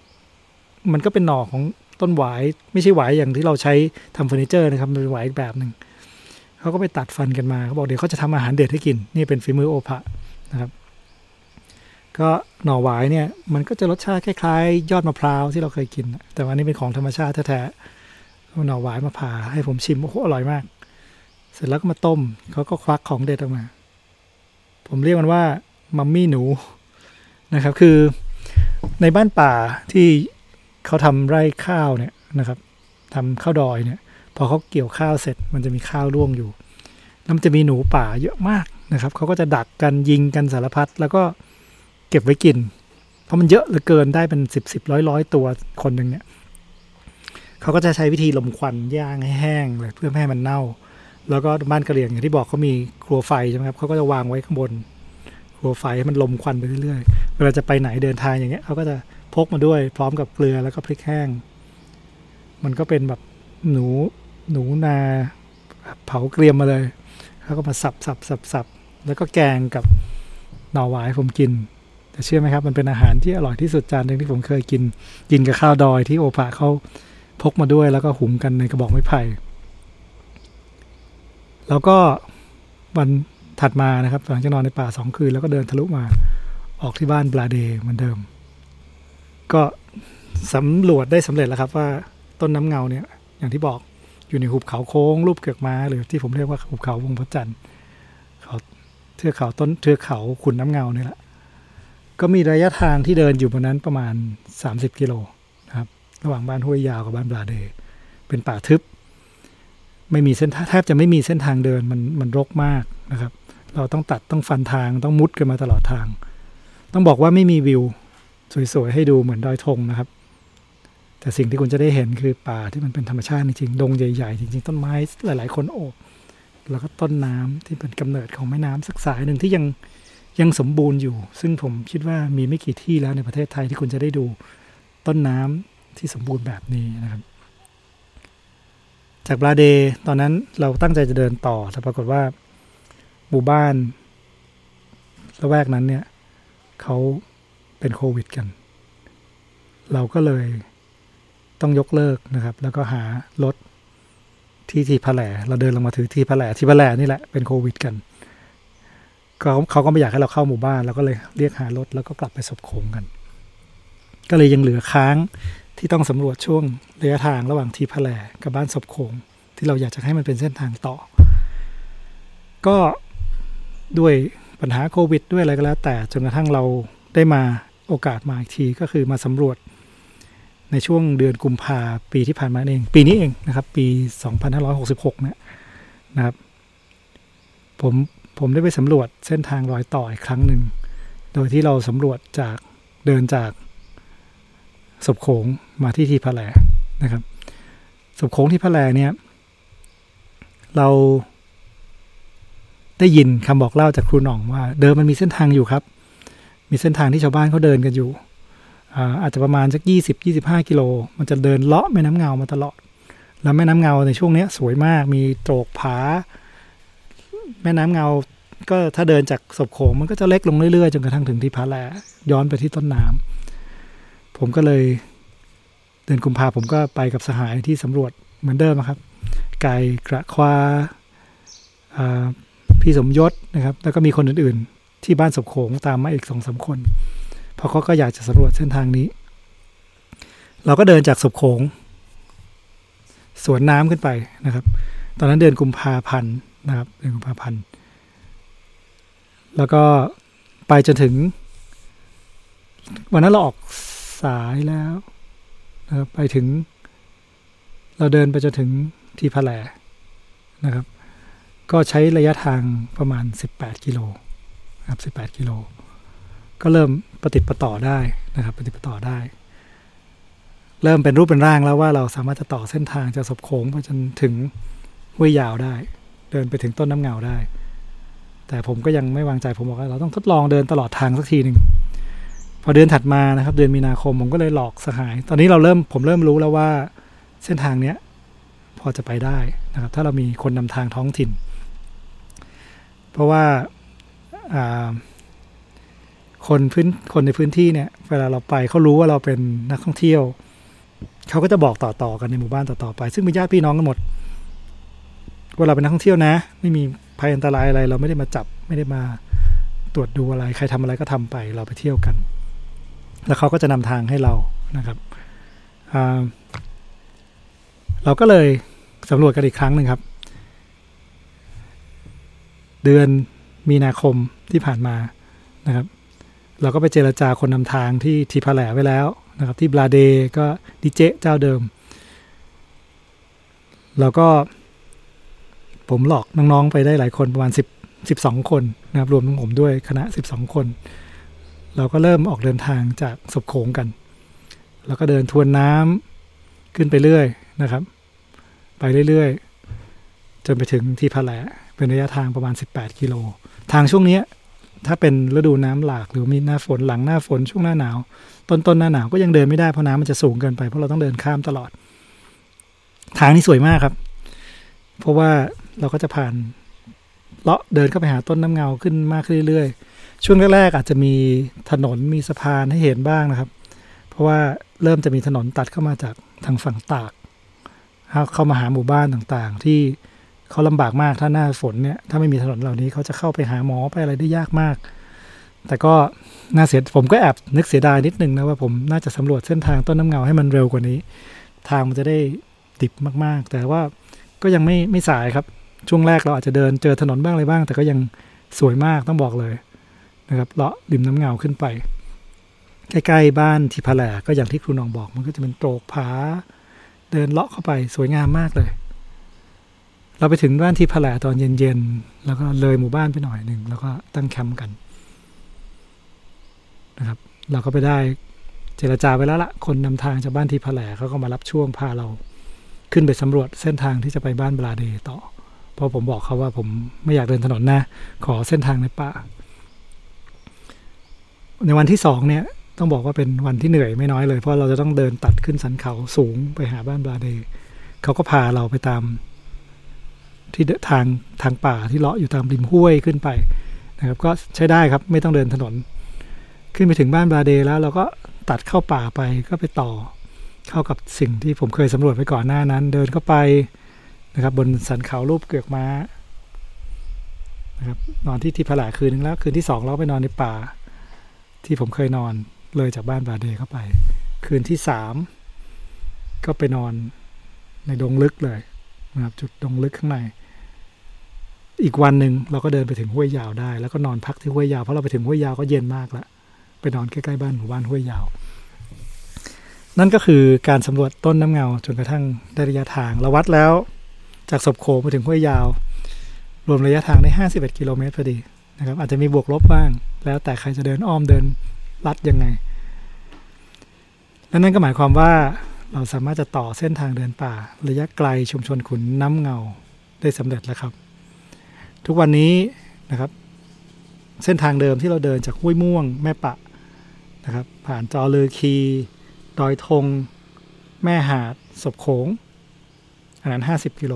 ๆ มันก็เป็นหน่อของต้นหวายไม่ใช่หวายอย่างที่เราใช้ทำเฟอร์นิเจอร์นะครับเป็นหวายอีกแบบหนึ่งเขาก็ไปตัดฟันกันมาเขาบอกเดี๋ยวเขาจะทำอาหารเด็ดให้กิน นี่เป็นฝีมือโอภะนะครับ ก็หน่อหวายเนี่ยมันก็จะรสชาติคล้ายๆ ยอดมะพร้าวที่เราเคยกิน แต่ว่านี่เป็นของธรรมชาติแท้ๆหน่อหวายมาผ่าให้ผมชิมโอ้โหอร่อยมาก เสร็จแล้วก็มาต้มเขาก็ควักของเด็ดออกมา ผมเรียกมันว่ามัมมี่หนูนะครับ คือในบ้านป่าที่เขาทำไร่ข้าวเนี่ยนะครับทำข้าวดอยเนี่ย พอเขาเกี่ยวข้าวเสร็จมันจะมีข้าวร่วงอยู่แล้วมันจะมีหนูป่าเยอะมากนะครับเขาก็จะดักกันยิงกันสารพัดแล้วก็เก็บไว้กิน เพราะมันเยอะเหลือเกินได้เป็นสิบสิบร้อยร้อยตัวคนหนึ่งเนี่ยเขาก็จะใช้วิธีลมควันย่างให้แห้งเลยเพื่อไม่ให้มันเน่า แล้วก็บ้านกระเหรี่ยงอย่างที่บอกเขามีครัวไฟใช่ไหมครับเขาก็จะวางไว้ข้างบน ครัวไฟให้มันลมควันไปเรื่อยๆเวลาจะไปไหนเดินทางอย่างเงี้ยเขาก็จะพกมาด้วยพร้อมกับเกลือแล้วก็พริกแห้ง มันก็เป็นแบบหนูหนูนาเผาเกรียมมาเลยเขาก็มาสับสับสับสับแล้วก็แกงกับหน่อหวายผมกิน แต่เชื่อไหมครับ มันเป็นอาหารที่อร่อยที่สุดจานหนึ่งที่ผมเคยกิน กินกับข้าวดอยที่โอภาเขาพกมาด้วยแล้วก็หุงกันในกระบอกไม้ไผ่ แล้วก็วันถัดมานะครับหลังจากนอนในป่าสองคืนแล้วก็เดินทะลุมาออกที่บ้านบลาเดเหมือนเดิม ก็สำรวจได้สำเร็จแล้วครับว่าต้นน้ำเงาเนี่ย อย่างที่บอกอยู่ในหุบเขาโค้ง รูปเกือกม้า หรือที่ผมเรียกว่าหุบเขาวงพระจันทร์เขาเทือกเขาต้นเทือกเขาขุนน้ำเงาเนี่ยแหละ ก็มีระยะทางที่เดินอยู่บนนั้นประมาณ 30 กิโลนะครับ ระหว่างบ้านห้วยยาวกับบ้านบลาเด เป็นป่าทึบ ไม่มีเส้นแทบจะไม่มีเส้นทางเดินมันมันรกมากนะครับ เราต้องตัดต้องฟันทางต้องมุดกันมาตลอดทาง ต้องบอกว่าไม่มีวิวสวยๆให้ดูเหมือนดอยธงนะครับ แต่สิ่งที่คุณจะได้เห็นคือป่าที่มันเป็นธรรมชาติจริงๆดงใหญ่ๆจริงๆต้นไม้หลาย ๆ คนโอบแล้วก็ต้นน้ำที่เป็นกำเนิดของแม่น้ำสักสายหนึ่งที่ยัง ยังสมบูรณ์อยู่ ซึ่งผมคิดว่ามีไม่กี่ที่แล้วในประเทศไทยที่คุณจะได้ดูต้นน้ำที่สมบูรณ์แบบนี้นะครับ จากบราเดตอนนั้นเราตั้งใจจะเดินต่อแต่ปรากฏว่าหมู่บ้านละแวกนั้นเนี่ยเขาเป็นโควิดกัน เราก็เลยต้องยกเลิกนะครับ แล้วก็หารถที่ทีพะแหลเราเดินลงมาถือทีพะแหลทีพะแหลนี่แหละเป็นโควิดกัน เขาเขาก็ไม่อยากให้เราเข้าหมู่บ้านเราก็เลยเรียกหารถแล้วก็กลับไปศพโขงกัน ก็เลยยังเหลือค้างที่ต้องสำรวจช่วงระยะทางระหว่างทีพะแลกับบ้านศพโขงที่เราอยากจะให้มันเป็นเส้นทางต่อ ก็ด้วยปัญหาโควิด ด้วยอะไรก็แล้ว แต่จนกระทั่งเราได้มาโอกาสมาอีกทีก็คือมาสำรวจในช่วงเดือนกุมภาปีที่ผ่านมาเอง ปีนี้เองนะครับ ปี 2566 เนี่ยนะครับ ผม ผมได้ไปสำรวจเส้นทางรอยต่ออีกครั้งหนึ่ง โดยที่เราสำรวจจากเดินจากศพโขงมาที่ที่พะแลนะครับศพโขงที่พะแลเนี่ย เราได้ยินคำบอกเล่าจากครูหน่องว่า เดิมมันมีเส้นทางอยู่ครับ มีเส้นทางที่ชาวบ้านเขาเดินกันอยู่อาจจะประมาณสักยี่สิบยี่สิบห้ากิโล มันจะเดินเลาะแม่น้ำเงามาตลอด แล้วแม่น้ำเงาในช่วงนี้สวยมากมีโตกผา แม่น้ำเงา ก็ถ้าเดินจากศพโขงมันก็จะเล็กลงเรื่อยๆจนกระทั่งถึงที่พาแลย้อนไปที่ต้นน้ำผมก็เลยเดือนกุมภาผมก็ไปกับสหายที่สำรวจเหมือนเดิมครับ ไก่กระควาพี่สมยศนะครับ แล้วก็มีคนอื่นๆ ที่บ้านศพโขงตามมาอีกสองสาคน เพราะเขาก็อยากจะสำรวจเส้นทางนี้ เราก็เดินจากศพโขงสวนน้ำขึ้นไปนะครับ ตอนนั้นเดือนกุมภาพันธ์ นะครับเดือนกุมภาพันธ์ แล้วก็ไปจนถึง วันนั้นเราออกสายแล้วนะครับไปถึง เราเดินไปจนถึงที่พะแลนะครับ ก็ใช้ระยะทางประมาณ 18 กิโลครับ18 กิโล ก็เริ่มปฏิติประต่อได้นะครับปฏิติประต่อได้ เริ่มเป็นรูปเป็นร่างแล้วว่าเราสามารถจะต่อเส้นทางจากศพโขงไปจนถึงห้วยยาวได้ เดินไปถึงต้นน้ำเงาได้ แต่ผมก็ยังไม่วางใจผมบอกว่าเราต้องทดลองเดินตลอดทางสักทีหนึ่งพอเดือนถัดมานะครับ เดือนมีนาคมผมก็เลยหลอกสหาย ตอนนี้เราเริ่มผมเริ่มรู้แล้วว่าเส้นทางเนี้ยพอจะไปได้นะครับ ถ้าเรามีคนนำทางท้องถิ่น เพราะว่าคนพื้นคนในพื้นที่เนี่ย เวลาเราไปเขารู้ว่าเราเป็นนักท่องเที่ยวเขาก็จะบอกต่อๆกันในหมู่บ้านต่อๆไป ซึ่งเป็นญาติพี่น้องกันหมด ว่าเราเป็นนักท่องเที่ยวนะ ไม่มีภัยอันตรายอะไร เราไม่ได้มาจับไม่ได้มาตรวจดูอะไร ใครทำอะไรก็ทำไปเราไปเที่ยวกัน แล้วเขาก็จะนำทางให้เรานะครับเราก็เลยสำรวจกันอีกครั้งหนึ่งครับ เดือนมีนาคมที่ผ่านมานะครับ เราก็ไปเจรจาคนนำทางที่ทีพาแหลไว้แล้วนะครับ ที่บลาเดก็ดิเจเจ้าเดิม เราก็ ผมหลอกน้องๆไปได้หลายคนประมาณ10 12 คนนะครับรวมทั้งผมด้วยคณะ 12 คน เราก็เริ่มออกเดินทางจากศพโขงกัน แล้วก็เดินทวนน้ำขึ้นไปเรื่อยนะครับ ไปเรื่อยๆ จนไปถึงที่พะแหลเป็นระยะทางประมาณ 18 กิโล ทางช่วงนี้ถ้าเป็นฤดูน้ำหลากหรือมีหน้าฝนหลังหน้าฝนช่วงหน้าหนาว ต้นต้นหน้าหนาวก็ยังเดินไม่ได้เพราะน้ำมันจะสูงเกินไปเพราะเราต้องเดินข้ามตลอด ทางนี้สวยมากครับ เพราะว่า เราก็จะผ่านเลาะเดินเข้าไปหาต้นน้ำเงาขึ้นมากขึ้นเรื่อยๆ ช่วงแรกๆอาจจะมีถนนมีสะพานให้เห็นบ้างนะครับ เพราะว่าเริ่มจะมีถนนตัดเข้ามาจากทางฝั่งตาก เข้ามาหาหมู่บ้านต่างๆ ที่เขาลำบากมากถ้าหน้าฝนเนี่ยถ้าไม่มีถนนเหล่านี้เขาจะเข้าไปหาหมอไปอะไรได้ยากมาก แต่ก็น่าเสียผมก็แอบนึกเสียดายนิดนึงนะว่าผมน่าจะสำรวจเส้นทางต้นน้ำเงาให้มันเร็วกว่านี้ ทางมันจะได้ดิบมากๆ แต่ว่าก็ยังไม่ไม่สายครับ ช่วงแรกเราอาจจะเดินเจอถนนบ้างอะไรบ้าง แต่ก็ยังสวยมากต้องบอกเลยนะครับเลาะริมน้ำเงาขึ้นไป ใกล้ๆบ้านทิพแหลก็อย่างที่ครูนองบอก มันก็จะเป็นโตรกผา เดินเลาะเข้าไปสวยงามมากเลย เราไปถึงบ้านทีพะแหลตอนเย็นๆแล้วก็เลยหมู่บ้านไปหน่อยหนึ่งแล้วก็ตั้งแคมป์กันนะครับ เราก็ไปได้เจรจาไปแล้วละคนนำทางจากบ้านทีพะแหลเขาก็มารับช่วงพาเราขึ้นไปสำรวจเส้นทางที่จะไปบ้านบลาเดต่อ เพราะผมบอกเขาว่าผมไม่อยากเดินถนนนะ ขอเส้นทางในป่า ในวันที่สองเนี่ยต้องบอกว่าเป็นวันที่เหนื่อยไม่น้อยเลย เพราะเราจะต้องเดินตัดขึ้นสันเขาสูงไปหาบ้านบาเดเขาก็พาเราไปตาม ที่ทางทางป่าที่เลาะอยู่ตามริมห้วยขึ้นไปนะครับ ก็ใช้ได้ครับไม่ต้องเดินถนน ขึ้นไปถึงบ้านบาเดแล้ว เราก็ตัดเข้าป่าไปก็ไปต่อ เข้ากับสิ่งที่ผมเคยสำรวจไปก่อนหน้านั้น เดินเข้าไป นะครับ บนสันเขารูปเกือกม้านะครับนอนที่ที่ผลาคืนนึงแล้ว คืนที่สองเราไปนอนในป่า ที่ผมเคยนอนเลยจากบ้านบาเดเข้าไป คืนที่สามก็ไปนอนในดงลึกเลยนะครับ จุดดงลึกข้างใน อีกวันหนึ่งเราก็เดินไปถึงห้วยยาวได้ แล้วก็นอนพักที่ห้วยยาวเพราะเราไปถึงห้วยยาวก็เย็นมากแล้วไปนอนใกล้ๆบ้านหมู่บ้านห้วยยาว นั่นก็คือการสำรวจต้นน้ำเงาจนกระทั่งได้ระยะทางเราวัดแล้ว จากศพโขไปถึงห้วยยาว รวมระยะทางได้ 51 กิโลเมตรพอดีนะครับอาจจะมีบวกลบบ้าง แล้วแต่ใครจะเดินอ้อมเดินลัดยังไง และนั่นก็หมายความว่าเราสามารถจะต่อเส้นทางเดินป่า ระยะไกลชุมชนขุนน้ำเงาได้สำเร็จแล้วครับ ทุกวันนี้นะครับ เส้นทางเดิมที่เราเดินจากห้วยม่วง แม่ปะนะครับ ผ่านจอเลอคี ดอยธงแม่หาดศพโขง อันนั้น 50 กิโล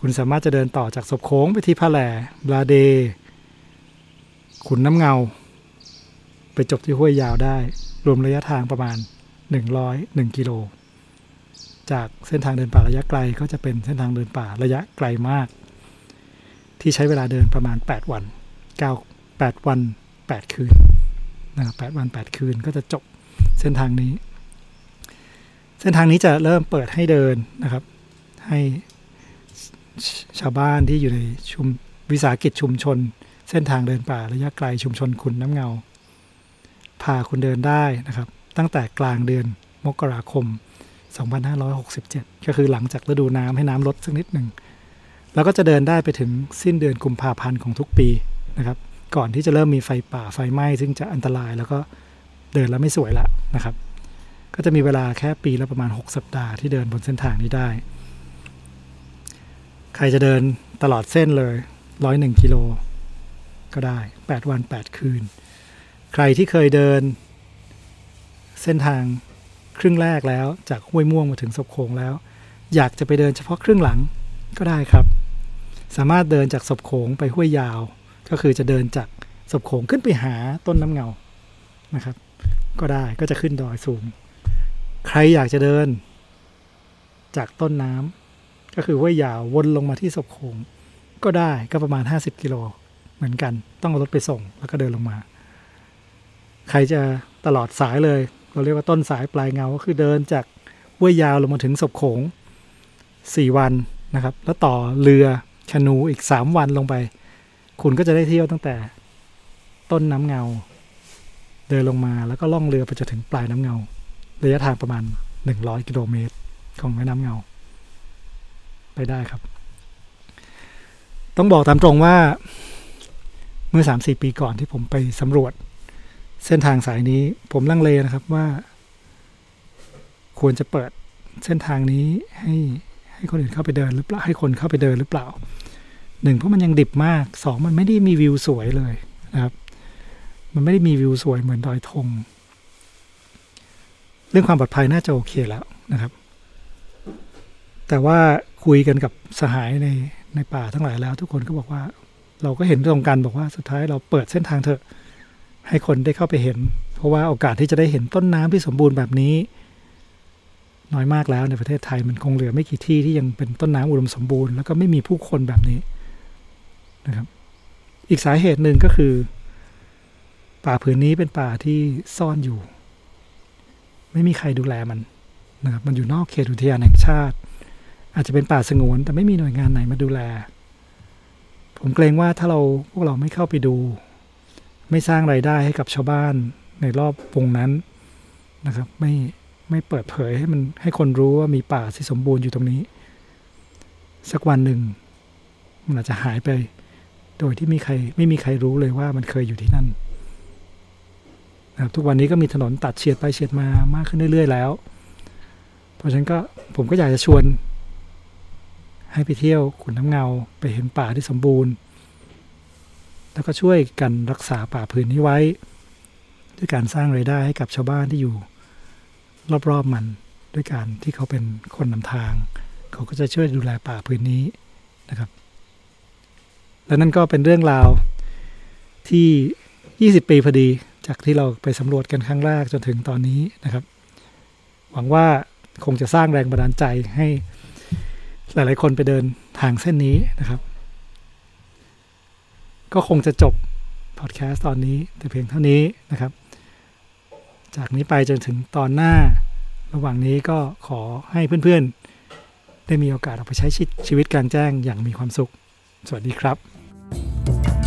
คุณสามารถจะเดินต่อจากศพโขงไปที่พะแหลบลาเด ขุนน้ำเงา ไปจบที่ห้วยยาวได้ รวมระยะทางประมาณ 101 กิโล จากเส้นทางเดินป่าระยะไกลก็จะเป็นเส้นทางเดินป่าระยะไกลมาก ที่ใช้เวลาเดินประมาณ 8 วัน 9 8 วัน 8 คืนนะครับ8วัน 8 คืนก็จะจบเส้นทางนี้ เส้นทางนี้จะเริ่มเปิดให้เดินนะครับ ให้ชาวบ้านที่อยู่ในชุมวิสาหกิจชุมชน เส้นทางเดินป่าระยะไกลชุมชนขุนน้ำเงา พาคุณเดินได้นะครับ ตั้งแต่กลางเดือนมกราคม 2567 ก็คือหลังจากฤดูน้ำให้น้ำลดสักนิดหนึ่ง แล้วก็จะเดินได้ไปถึงสิ้นเดือนกุมภาพันธ์ของทุกปีนะครับ ก่อนที่จะเริ่มมีไฟป่าไฟไหม้ ซึ่งจะอันตรายแล้วก็เดินแล้วไม่สวยละนะครับ ก็จะมีเวลาแค่ปีละประมาณ 6 สัปดาห์ที่เดินบนเส้นทางนี้ได้ ใครจะเดินตลอดเส้นเลยร้อยหนึ่งกิโลก็ได้8วัน8คืน ใครที่เคยเดิน เส้นทางครึ่งแรกแล้วจากห้วยม่วงมาถึงศพโขงแล้ว อยากจะไปเดินเฉพาะครึ่งหลังก็ได้ครับ สามารถเดินจากศพโขงไปห้วยยาว ก็คือจะเดินจากศพโขงขึ้นไปหาต้นน้ำเงานะครับ ก็ได้ก็จะขึ้นดอยสูง ใครอยากจะเดิน จากต้นน้ำ ก็คือห้วยยาววนลงมาที่ศพโขงก็ได้ก็ประมาณ 50 กิโลเหมือนกัน ต้องเอารถไปส่งแล้วก็เดินลงมา ใครจะตลอดสายเลย เราเรียกว่าต้นสายปลายเงาก็คือเดินจากห้วยยาวลงมาถึงศพโขงสี่วันนะครับ แล้วต่อเรือชนูอีกสามวันลงไป คุณก็จะได้เที่ยวตั้งแต่ต้นน้ำเงา เดินลงมาแล้วก็ล่องเรือไปจนถึงปลายน้ำเงา ระยะทางประมาณหนึ่งร้อยกิโลเมตรของแม่น้ำเงา ไปได้ครับ ต้องบอกตามตรงว่าเมื่อสามสี่ปีก่อนที่ผมไปสำรวจ เส้นทางสายนี้ ผมลังเลนะครับว่า ควรจะเปิดเส้นทางนี้ให้ให้คนอื่นเข้าไปเดินหรือเปล่าให้คนเข้าไปเดินหรือเปล่าหนึ่งเพราะมันยังดิบมากสองมันไม่ได้มีวิวสวยเลยนะครับ มันไม่ได้มีวิวสวยเหมือนดอยธงเรื่องความปลอดภัยน่าจะโอเคแล้วนะครับ แต่ว่าคุยกันกับสหายในในป่าทั้งหลายแล้ว ทุกคนก็บอกว่า เราก็เห็นตรงกันบอกว่าสุดท้ายเราเปิดเส้นทางเถอะ ให้คนได้เข้าไปเห็น เพราะว่าโอกาสที่จะได้เห็นต้นน้ำที่สมบูรณ์แบบนี้ น้อยมากแล้วในประเทศไทยมันคงเหลือไม่กี่ที่ที่ยังเป็นต้นน้ำอุดมสมบูรณ์แล้วก็ไม่มีผู้คนแบบนี้นะครับ อีกสาเหตุหนึ่งก็คือ ป่าผืนนี้เป็นป่าที่ซ่อนอยู่ ไม่มีใครดูแลมันนะครับมันอยู่นอกเขตอุทยานแห่งชาติ อาจจะเป็นป่าสงวน แต่ไม่มีหน่วยงานไหนมาดูแล ผมเกรงว่าถ้าเราพวกเราไม่เข้าไปดู ไม่สร้างไรายได้ให้กับชาวบ้านในรอบวงนั้นนะครับไม่ไม่เปิดเผยให้มันให้คนรู้ว่ามีป่าที่สมบูรณ์อยู่ตรงนี้ สักวันหนึ่งมันอาจจะหายไป โดยที่มีใครไม่มีใครรู้เลยว่ามันเคยอยู่ที่นั่นนะครับทุกวันนี้ก็มีถนนตัดเฉียดไปเฉียดมามากขึ้นเรื่อย ๆ แล้ว เพราะฉะนั้นก็ผมก็อยากจะชวน ให้ไปเที่ยวขุนน้ำเงาไปเห็นป่าที่สมบูรณ์ แล้วก็ช่วยกันรักษาป่าพื้นนี้ไว้ ด้วยการสร้างไรายได้ให้กับชาวบ้านที่อยู่ รอบๆมันด้วยการที่เขาเป็นคนนำทาง เขาก็จะช่วยดูแลป่าพื้นนี้นะครับ และนั่นก็เป็นเรื่องราวที่ 20 ปีพอดีจากที่เราไปสำรวจกันครั้งแรกจนถึงตอนนี้นะครับ หวังว่าคงจะสร้างแรงบันดาลใจให้ หลาย ๆ คนไปเดินทางเส้นนี้นะครับ ก็คงจะจบพอดแคสต์ตอนนี้แต่เพียงเท่านี้นะครับ จากนี้ไปจนถึงตอนหน้า ระหว่างนี้ก็ขอให้เพื่อน ๆ ได้มีโอกาสออกไปใช้ชีวิตกลางแจ้งอย่างมีความสุข สวัสดีครับ